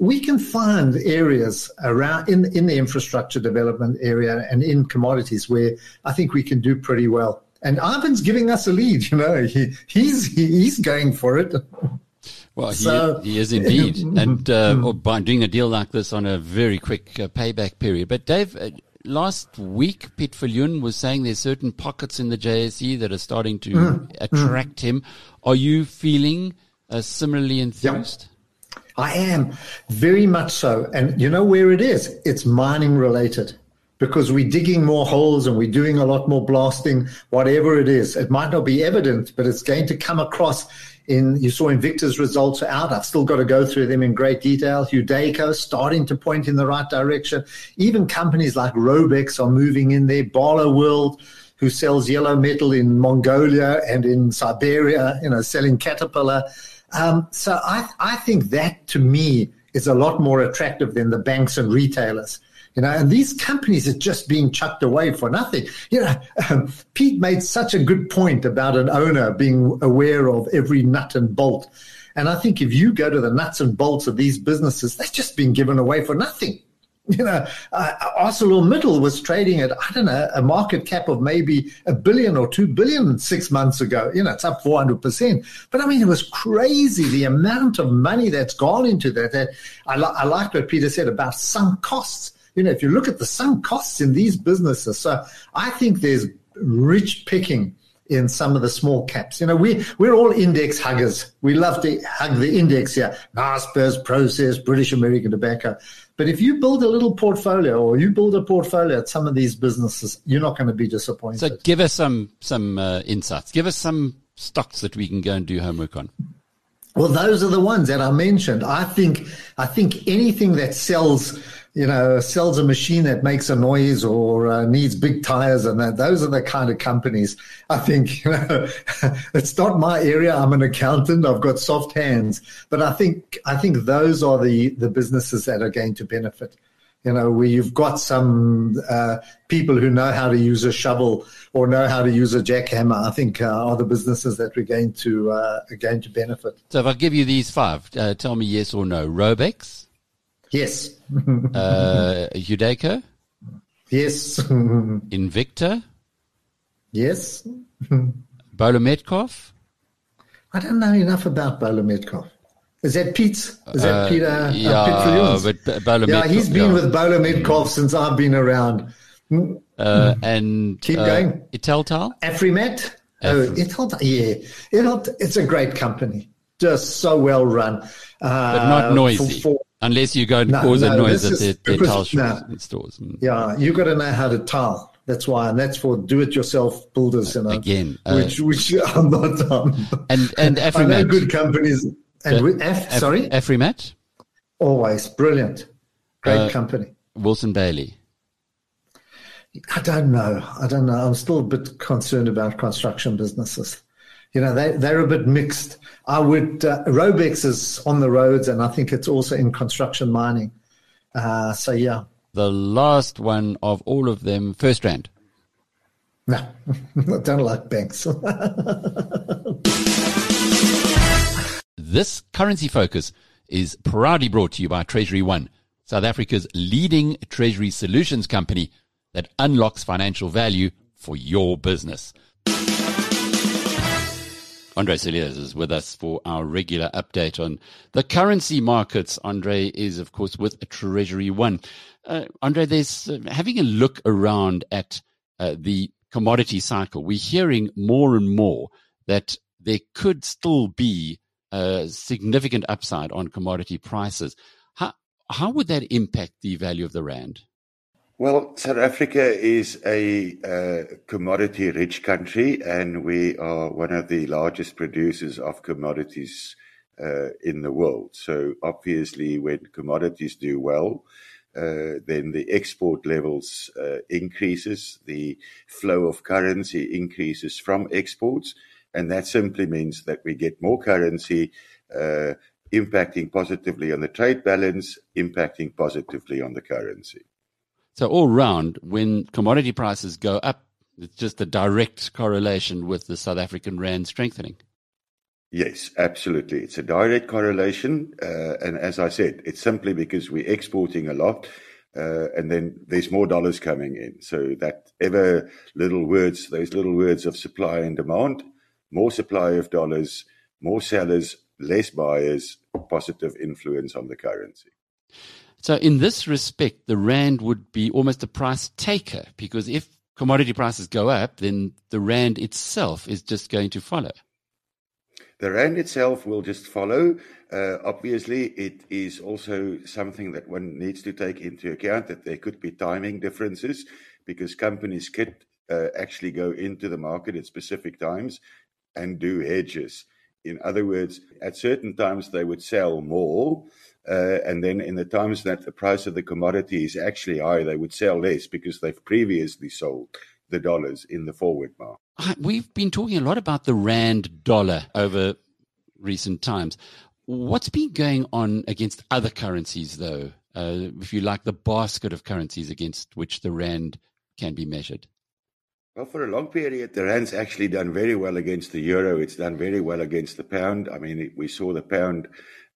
we can find areas around in in the infrastructure development area and in commodities where I think we can do pretty well. And Ivan's giving us a lead. [laughs] You know, he, he's he's going for it. Well, he, so, he is indeed, [laughs] and uh, by doing a deal like this on a very quick uh, payback period. But Dave, uh, last week, Viljoen was saying there's certain pockets in the JSE that are starting to mm, attract mm. him. Are you feeling uh, similarly enthused? Yep. I am very much so. And you know where it is? It's mining related because we're digging more holes and we're doing a lot more blasting, whatever it is. It might not be evident, but it's going to come across in, you saw Invicta's results are out. I've still got to go through them in great detail. Hudaco starting to point in the right direction. Even companies like Raubex are moving in there. Barloworld, who sells yellow metal in Mongolia and in Siberia, you know, selling Caterpillar. Um, so I, I think that to me is a lot more attractive than the banks and retailers. You know, and these companies are just being chucked away for nothing. You know, um, Pete made such a good point about an owner being aware of every nut and bolt. And I think if you go to the nuts and bolts of these businesses, they're just being given away for nothing. [laughs] You know, uh, ArcelorMittal was trading at, I don't know, a market cap of maybe a billion or two billion six months ago. You know, it's up 400%. But I mean, it was crazy the amount of money that's gone into that. that I, li- I like what Peter said about sunk costs. You know, if you look at the sunk costs in these businesses, so I think there's rich picking in some of the small caps. You know, we, we're all index huggers. We love to hug the index here. Naspers, Prosus, British American Tobacco. But if you build a little portfolio or you build a portfolio at some of these businesses, you're not going to be disappointed. So give us some, some uh, insights. Give us some stocks that we can go and do homework on. Well, those are the ones that I mentioned. I think, I think anything that sells you know, sells a machine that makes a noise or uh, needs big tires and that. Those are the kind of companies. I think, [laughs] you know, it's not my area. I'm an accountant. I've got soft hands, but I think, I think those are the, the businesses that are going to benefit. You know, where you've got some uh, people who know how to use a shovel or know how to use a jackhammer. I think uh, are the businesses that we're going to uh, are going to benefit. So, if I give you these five, uh, tell me yes or no. Raubex, Yes. uh, Hudaco? Yes. [laughs] Invicta? Yes. [laughs] Bolometkov? I don't know enough about Bolometkov. Is that Pete's? Is that uh, Peter? Uh, yeah, uh, but Bolo Yeah, he's been yeah. with Bolometkov since I've been around. Uh, and keep uh, going. Italtile? Afrimat? Oh, Italtile. Yeah, Italtile, it's a great company. Just so well run, uh, but not noisy. For, for, Unless you go and no, cause no, a noise at their, their tile no. stores. Yeah, you've got to know how to tile. That's why, and that's for do-it-yourself builders, you know. Again, uh, which which I'm not done. And and Afrimat, [laughs] I know good companies. And uh, with F, Af- sorry, Afrimat, always brilliant, great uh, company. Wilson Bayly. I don't know. I don't know. I'm still a bit concerned about construction businesses. You know, they they're a bit mixed. I would uh, Raubex is on the roads, and I think it's also in construction mining. Uh, so yeah, the last one of all of them, FirstRand. No, [laughs] I don't like banks. [laughs] this currency focus is proudly brought to you by TreasuryONE, South Africa's leading treasury solutions company that unlocks financial value for your business. Andre Cilliers is with us for our regular update on the currency markets. Andre is, of course, with TreasuryONE. Uh, Andre, there's uh, having a look around at uh, the commodity cycle. We're hearing more and more that there could still be a significant upside on commodity prices. How, how would that impact the value of the rand? Well, South Africa is a uh, commodity rich country, and we are one of the largest producers of commodities uh, in the world. So, obviously, when commodities do well, uh, then the export levels uh, increases, the flow of currency increases from exports, and that simply means that we get more currency uh, impacting positively on the trade balance, impacting positively on the currency. So all round, when commodity prices go up, it's just a direct correlation with the South African rand strengthening. Yes, absolutely. It's a direct correlation. Uh, and as I said, it's simply because we're exporting a lot. Uh, and then there's more dollars coming in. So that ever little words, those little words of supply and demand, more supply of dollars, more sellers, less buyers, positive influence on the currency. So, in this respect, the rand would be almost a price taker because if commodity prices go up, then the rand itself is just going to follow. The rand itself will just follow. Uh, obviously, it is also something that one needs to take into account that there could be timing differences because companies could uh, actually go into the market at specific times and do hedges. In other words, at certain times they would sell more uh, and then in the times that the price of the commodity is actually high, they would sell less because they've previously sold the dollars in the forward market. We've been talking a lot about the rand dollar over recent times. What's been going on against other currencies, though? Uh, if you like, the basket of currencies against which the rand can be measured? Well, for a long period, the rand's actually done very well against the euro. It's done very well against the pound. I mean, we saw the pound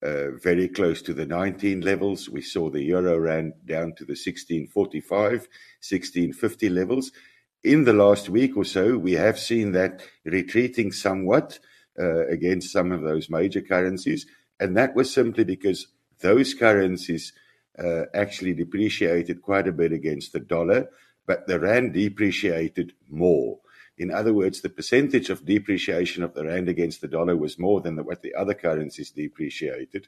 uh, very close to the 19 levels. We saw the euro ran down to the 1645, 1650 levels. In the last week or so, we have seen that retreating somewhat uh, against some of those major currencies. And that was simply because those currencies uh, actually depreciated quite a bit against the dollar, but the rand depreciated more. In other words, the percentage of depreciation of the rand against the dollar was more than the, what the other currencies depreciated.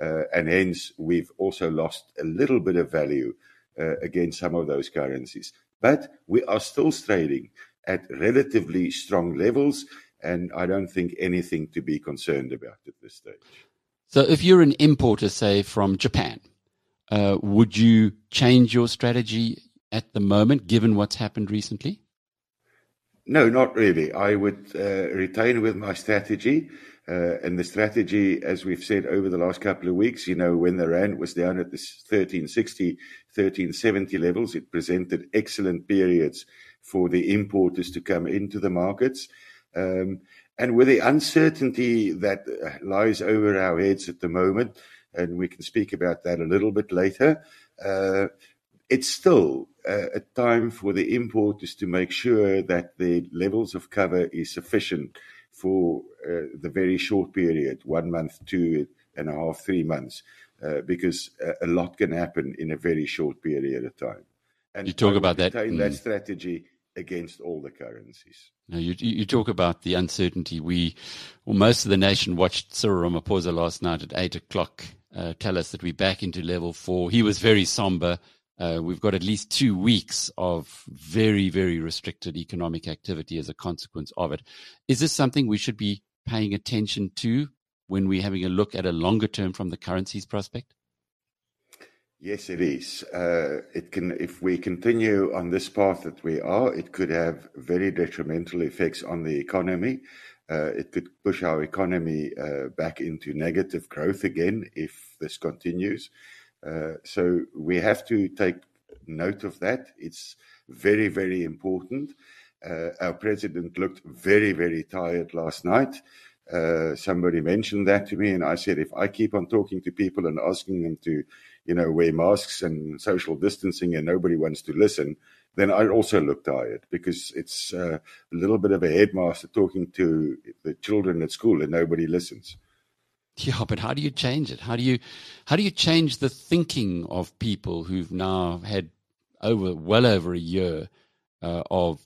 Uh, and hence, we've also lost a little bit of value uh, against some of those currencies. But we are still trading at relatively strong levels, and I don't think anything to be concerned about at this stage. So, if you're an importer, say from Japan, uh, would you change your strategy at the moment, given what's happened recently? No, not really. I would uh, retain with my strategy. Uh, and the strategy, as we've said over the last couple of weeks, you know, when the Rand was down at the 1360, 1370 levels, it presented excellent periods for the importers to come into the markets. Um, and with the uncertainty that uh, lies over our heads at the moment, and we can speak about that a little bit later, uh, it's still a time for the importers to make sure that the levels of cover is sufficient for uh, the very short period one month, two and a half, three months uh, because a lot can happen in a very short period of time. And you talk about that. Mm. that strategy against all the currencies. Now you, you talk about the uncertainty. We, well, most of the nation watched Cyril Ramaphosa last night at eight o'clock uh, tell us that we're back into level four. He was very somber. Uh, we've got at least two weeks of very, very restricted economic activity as a consequence of it. Is this something we should be paying attention to when we're having a look at a longer term from the currencies prospect? Yes, it is. Uh, it can, if we continue on this path that we are, it could have very detrimental effects on the economy. Uh, it could push our economy uh, back into negative growth again if this continues. Uh, so we have to take note of that. It's very, very important. Uh, our president looked very, very tired last night. Uh, somebody mentioned that to me, and I said, if I keep on talking to people and asking them to, you know, wear masks and social distancing, and nobody wants to listen, then I also look tired because it's uh, a little bit of a headmaster talking to the children at school and nobody listens. Yeah, but how do you change it? How do you how do you change the thinking of people who've now had over well over a year uh, of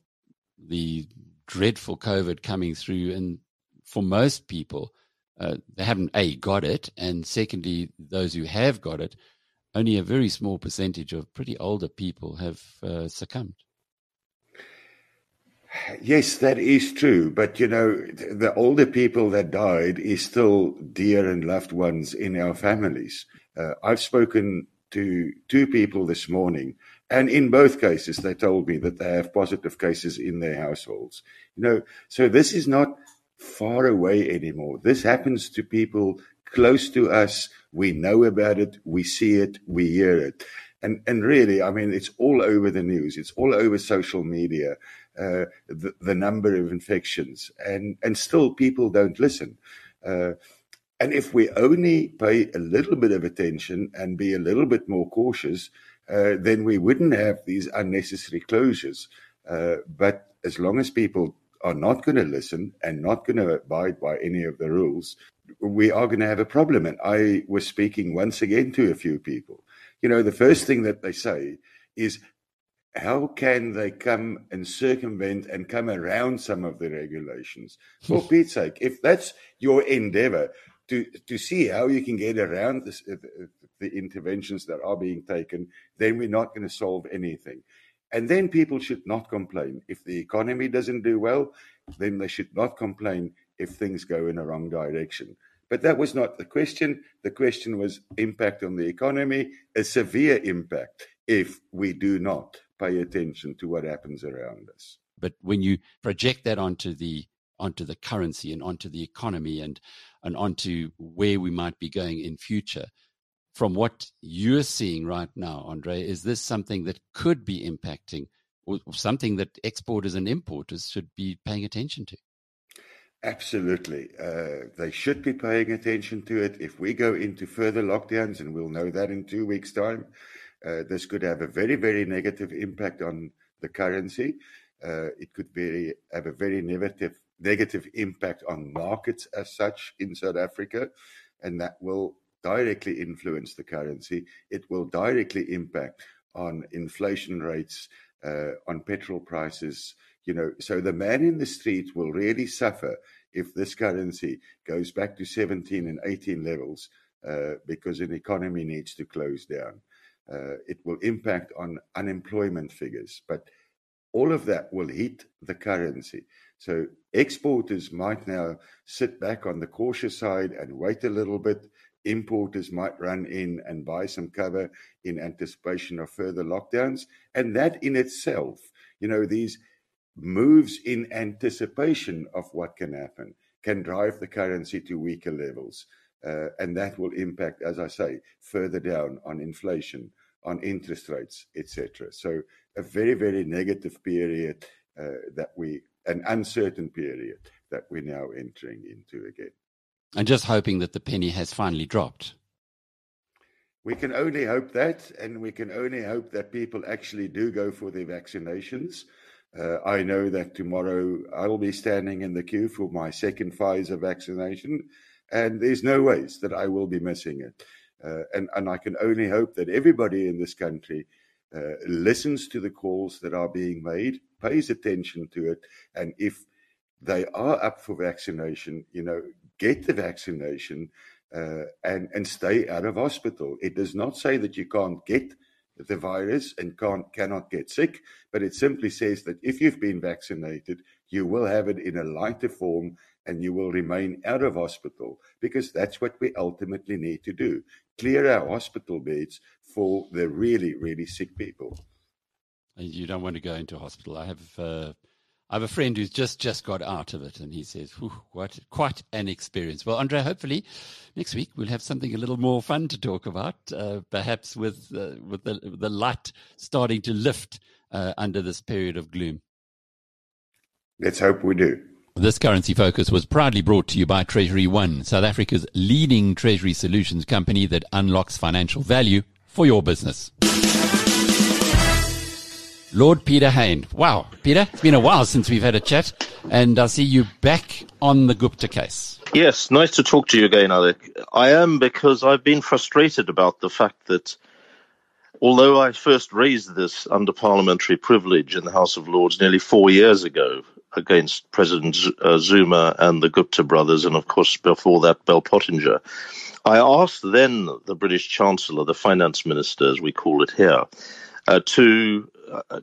the dreadful COVID coming through, and for most people, uh, they haven't a got it, and secondly, those who have got it, only a very small percentage of pretty older people have uh, succumbed. Yes, that is true. But you know, the older people that died is still dear and loved ones in our families. Uh, I've spoken to two people this morning, and in both cases, they told me that they have positive cases in their households. You know, so this is not far away anymore. This happens to people close to us. We know about it. We see it. We hear it. And, and really, I mean, it's all over the news. It's all over social media. Uh, the, the, number of infections, and and still people don't listen. Uh, and if we only pay a little bit of attention and be a little bit more cautious, uh, then we wouldn't have these unnecessary closures. Uh, but as long as people are not going to listen and not going to abide by any of the rules, we are going to have a problem. And I was speaking once again to a few people. You know, the first thing that they say is how can they come and circumvent and come around some of the regulations? For Pete's sake, if that's your endeavor to, to see how you can get around this, uh, the interventions that are being taken, then we're not going to solve anything. And then people should not complain. If the economy doesn't do well, then they should not complain if things go in a wrong direction. But that was not the question. The question was impact on the economy, a severe impact if we do not pay attention to what happens around us. But when you project that onto the onto the currency and onto the economy and and onto where we might be going in future, from what you're seeing right now, Andre, is this something that could be impacting or something that exporters and importers should be paying attention to? Absolutely. Uh, they should be paying attention to it. If we go into further lockdowns, and we'll know that in two weeks' time, this could have a very, very negative impact on the currency. Uh, it could very, have a very negative, negative impact on markets as such in South Africa, and that will directly influence the currency. It will directly impact on inflation rates, uh, on petrol prices. You know, so the man in the street will really suffer if this currency goes back to 17 and 18 levels uh, because an economy needs to close down. Uh, it will impact on unemployment figures, but all of that will hit the currency. So exporters might now sit back on the cautious side and wait a little bit. Importers might run in and buy some cover in anticipation of further lockdowns. And that in itself, you know, these moves in anticipation of what can happen can drive the currency to weaker levels. Uh, and that will impact, as I say, further down on inflation, on interest rates, etc. So a very, very negative period uh, that we, an uncertain period that we're now entering into again. And just hoping that the penny has finally dropped. We can only hope that, and we can only hope that people actually do go for their vaccinations. Uh, I know that tomorrow I'll be standing in the queue for my second Pfizer vaccination, and there's no ways that I will be missing it. Uh, and, and I can only hope that everybody in this country uh, listens to the calls that are being made, pays attention to it, and if they are up for vaccination, you know, get the vaccination uh, and and stay out of hospital. It does not say that you can't get the virus and can't cannot get sick, but it simply says that if you've been vaccinated, you will have it in a lighter form and you will remain out of hospital because that's what we ultimately need to do clear our hospital beds for the really, really sick people. And You don't want to go into hospital. I have. Uh, I have a friend who's just just got out of it, and he says, "What quite an experience." Well, Andre, hopefully next week we'll have something a little more fun to talk about, uh, perhaps with uh, with the the light starting to lift uh, under this period of gloom. Let's hope we do. This currency focus was proudly brought to you by TreasuryONE, South Africa's leading treasury solutions company that unlocks financial value for your business. Lord Peter Hain. Wow, Peter, it's been a while since we've had a chat, and I see you back on the Gupta case. Yes, nice to talk to you again, Alec. I am because I've been frustrated about the fact that although I first raised this under parliamentary privilege in the House of Lords nearly four years ago against President uh, Zuma and the Gupta brothers, and of course before that, Bell Pottinger, I asked then the British Chancellor, the finance minister, as we call it here, uh, to uh,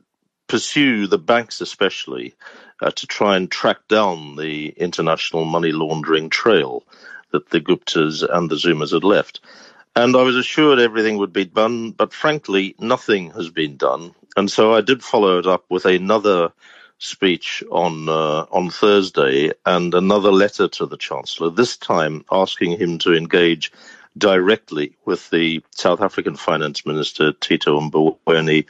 pursue the banks, especially, uh, to try and track down the international money laundering trail that the Guptas and the Zumas had left. And I was assured everything would be done, but frankly, nothing has been done. And so I did follow it up with another speech on uh, on Thursday and another letter to the Chancellor, this time asking him to engage directly with the South African Finance Minister Tito Mboweni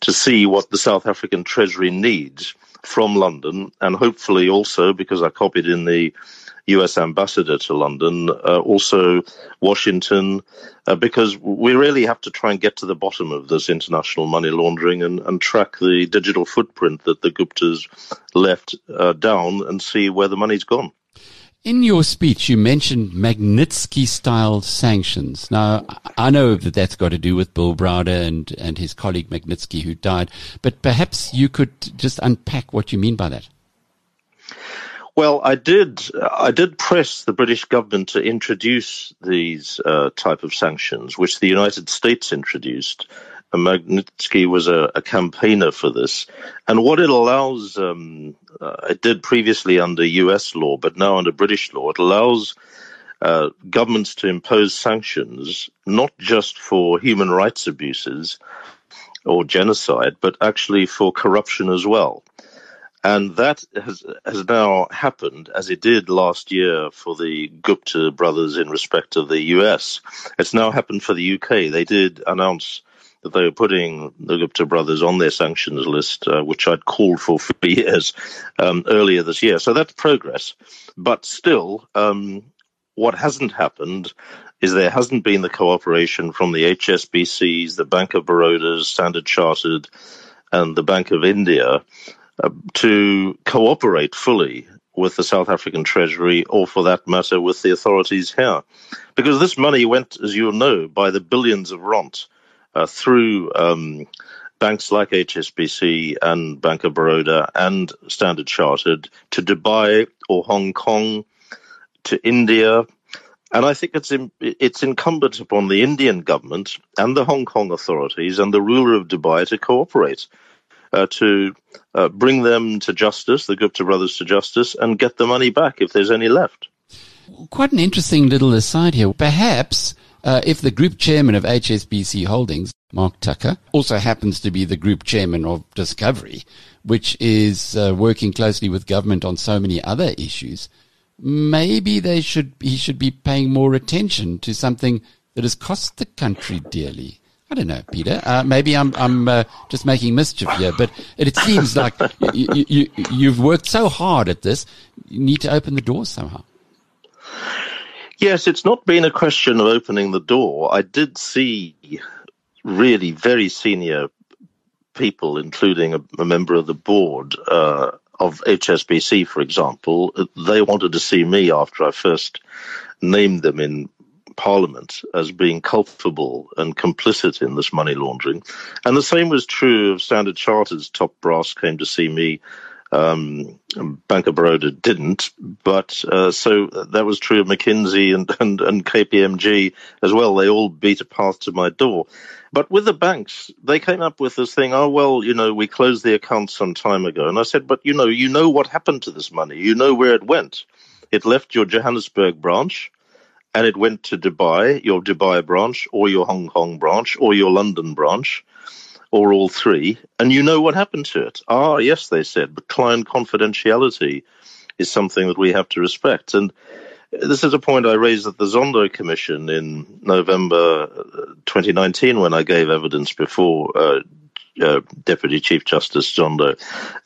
to see what the South African Treasury needs from London, and hopefully also, because I copied in the US ambassador to London, uh, also Washington, uh, because we really have to try and get to the bottom of this international money laundering and, and track the digital footprint that the Guptas left uh, down and see where the money's gone. In your speech, you mentioned Magnitsky style sanctions. Now, I know that that's got to do with Bill Browder and, and his colleague Magnitsky who died, but perhaps you could just unpack what you mean by that. Well, I did. I did press the British government to introduce these uh, type of sanctions, which the United States introduced, Magnitsky was a, a, campaigner for this. And what it allows, um, uh, it did previously under US law, but now under British law, it allows uh, governments to impose sanctions not just for human rights abuses or genocide, but actually for corruption as well. And that has, has now happened as it did last year for the Gupta brothers in respect of the US. It's now happened for the UK. They did announce that they were putting the Gupta brothers on their sanctions list, uh, which I'd called for [laughs] for years um, earlier this year. So that's progress. But still, um, what hasn't happened is there hasn't been the cooperation from the HSBCs, the Bank of Baroda, Standard Chartered, and the Bank of India uh, to cooperate fully with the South African Treasury, or for that matter, with the authorities here. Because this money went, as you know, by the billions of rand uh, through um, banks like HSBC and Bank of Baroda and Standard Chartered to Dubai or Hong Kong to India. And I think it's in, it's incumbent upon the Indian government and the Hong Kong authorities and the ruler of Dubai to cooperate uh, to uh, bring them to justice, the Gupta brothers to justice, and get the money back if there's any left. Quite an interesting little aside here. Perhaps uh, if the group chairman of HSBC Holdings, Mark Tucker, also happens to be the group chairman of Discovery, which is uh, working closely with government on so many other issues, maybe they should he should be paying more attention to something that has cost the country dearly. I don't know, Peter. Uh, maybe I'm I'm uh, just making mischief here, but it, seems like [laughs] you, you, you've worked so hard at this. You need to open the door somehow. Yes, it's not been a question of opening the door. I did see really very senior people, including a, a member of the board uh, of HSBC, for example. They wanted to see me after I first named them in Parliament as being culpable and complicit in this money laundering. And the same was true of Standard Chartered's top brass came to see me um, Bank of Baroda didn't, but uh, so that was true of McKinsey and, and, and KPMG as well. They all beat a path to my door. But with the banks, they came up with this thing, oh, well, you know, we closed the account some time ago. And I said, but, you know, you know what happened to this money. You know where it went. It left your Johannesburg branch and it went to Dubai, your Dubai branch, or your Hong Kong branch, or your London branch or all three, and you know what happened to it. Ah, yes, they said, but client confidentiality is something that we have to respect. And this is a point I raised at the Zondo Commission in November uh, 2019 when I gave evidence before uh, uh, Deputy Chief Justice Zondo.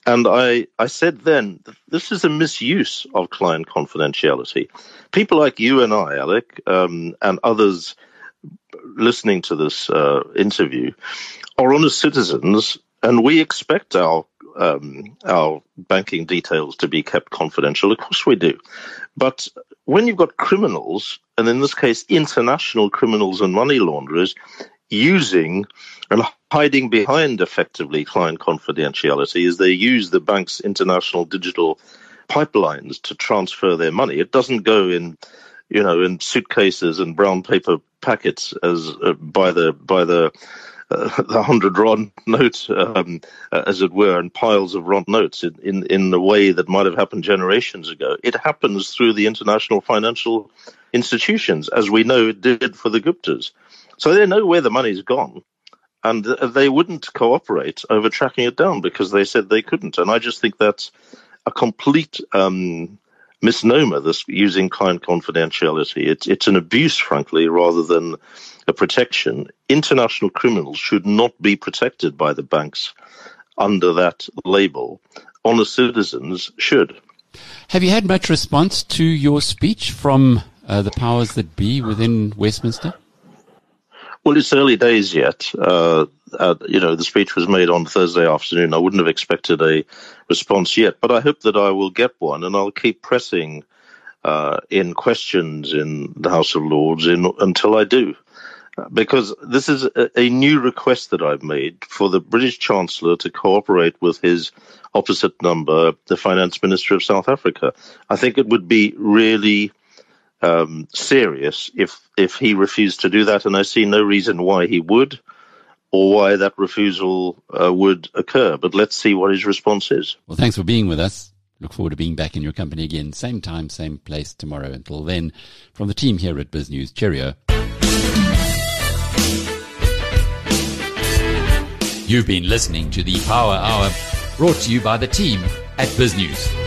And I, I said then, this is a misuse of client confidentiality. People like you and I, Alec, um, and others listening to this uh, interview are honest citizens, and we expect our um, our banking details to be kept confidential. Of course, we do. But when you've got criminals, and in this case, international criminals and money launderers, using and hiding behind effectively client confidentiality as they use the bank's international digital pipelines to transfer their money. It doesn't go in, you know, in suitcases and brown paper packets as uh, by the by the uh, [laughs] the hundred rand note, um, as it were, and piles of rand notes in, in in the way that might have happened generations ago. It happens through the international financial institutions, as we know it did for the Guptas. So they know where the money's gone. And they wouldn't cooperate over tracking it down because they said they couldn't. And I just think that's a complete um, misnomer, this using client confidentiality. It's, it's an abuse, frankly, rather than a protection. International criminals should not be protected by the banks under that label. Honest citizens should. Have you had much response to your speech from uh, the powers that be within Westminster? Well, it's early days yet. Uh, uh, you know, the speech was made on Thursday afternoon. I wouldn't have expected a response yet, but I hope that I will get one, and I'll keep pressing uh, in questions in the House of Lords in, until I do. Because this is a, a new request that I've made for the British Chancellor to cooperate with his opposite number, the Finance Minister of South Africa. I think it would be really um, serious if if he refused to do that, and I see no reason why he would, or why that refusal uh, would occur. But let's see what his response is. Well, thanks for being with us. Look forward to being back in your company again, same time, same place tomorrow. Until then, from the team here at BizNews, cheerio. You've been listening to the Power Hour, brought to you by the team at BizNews.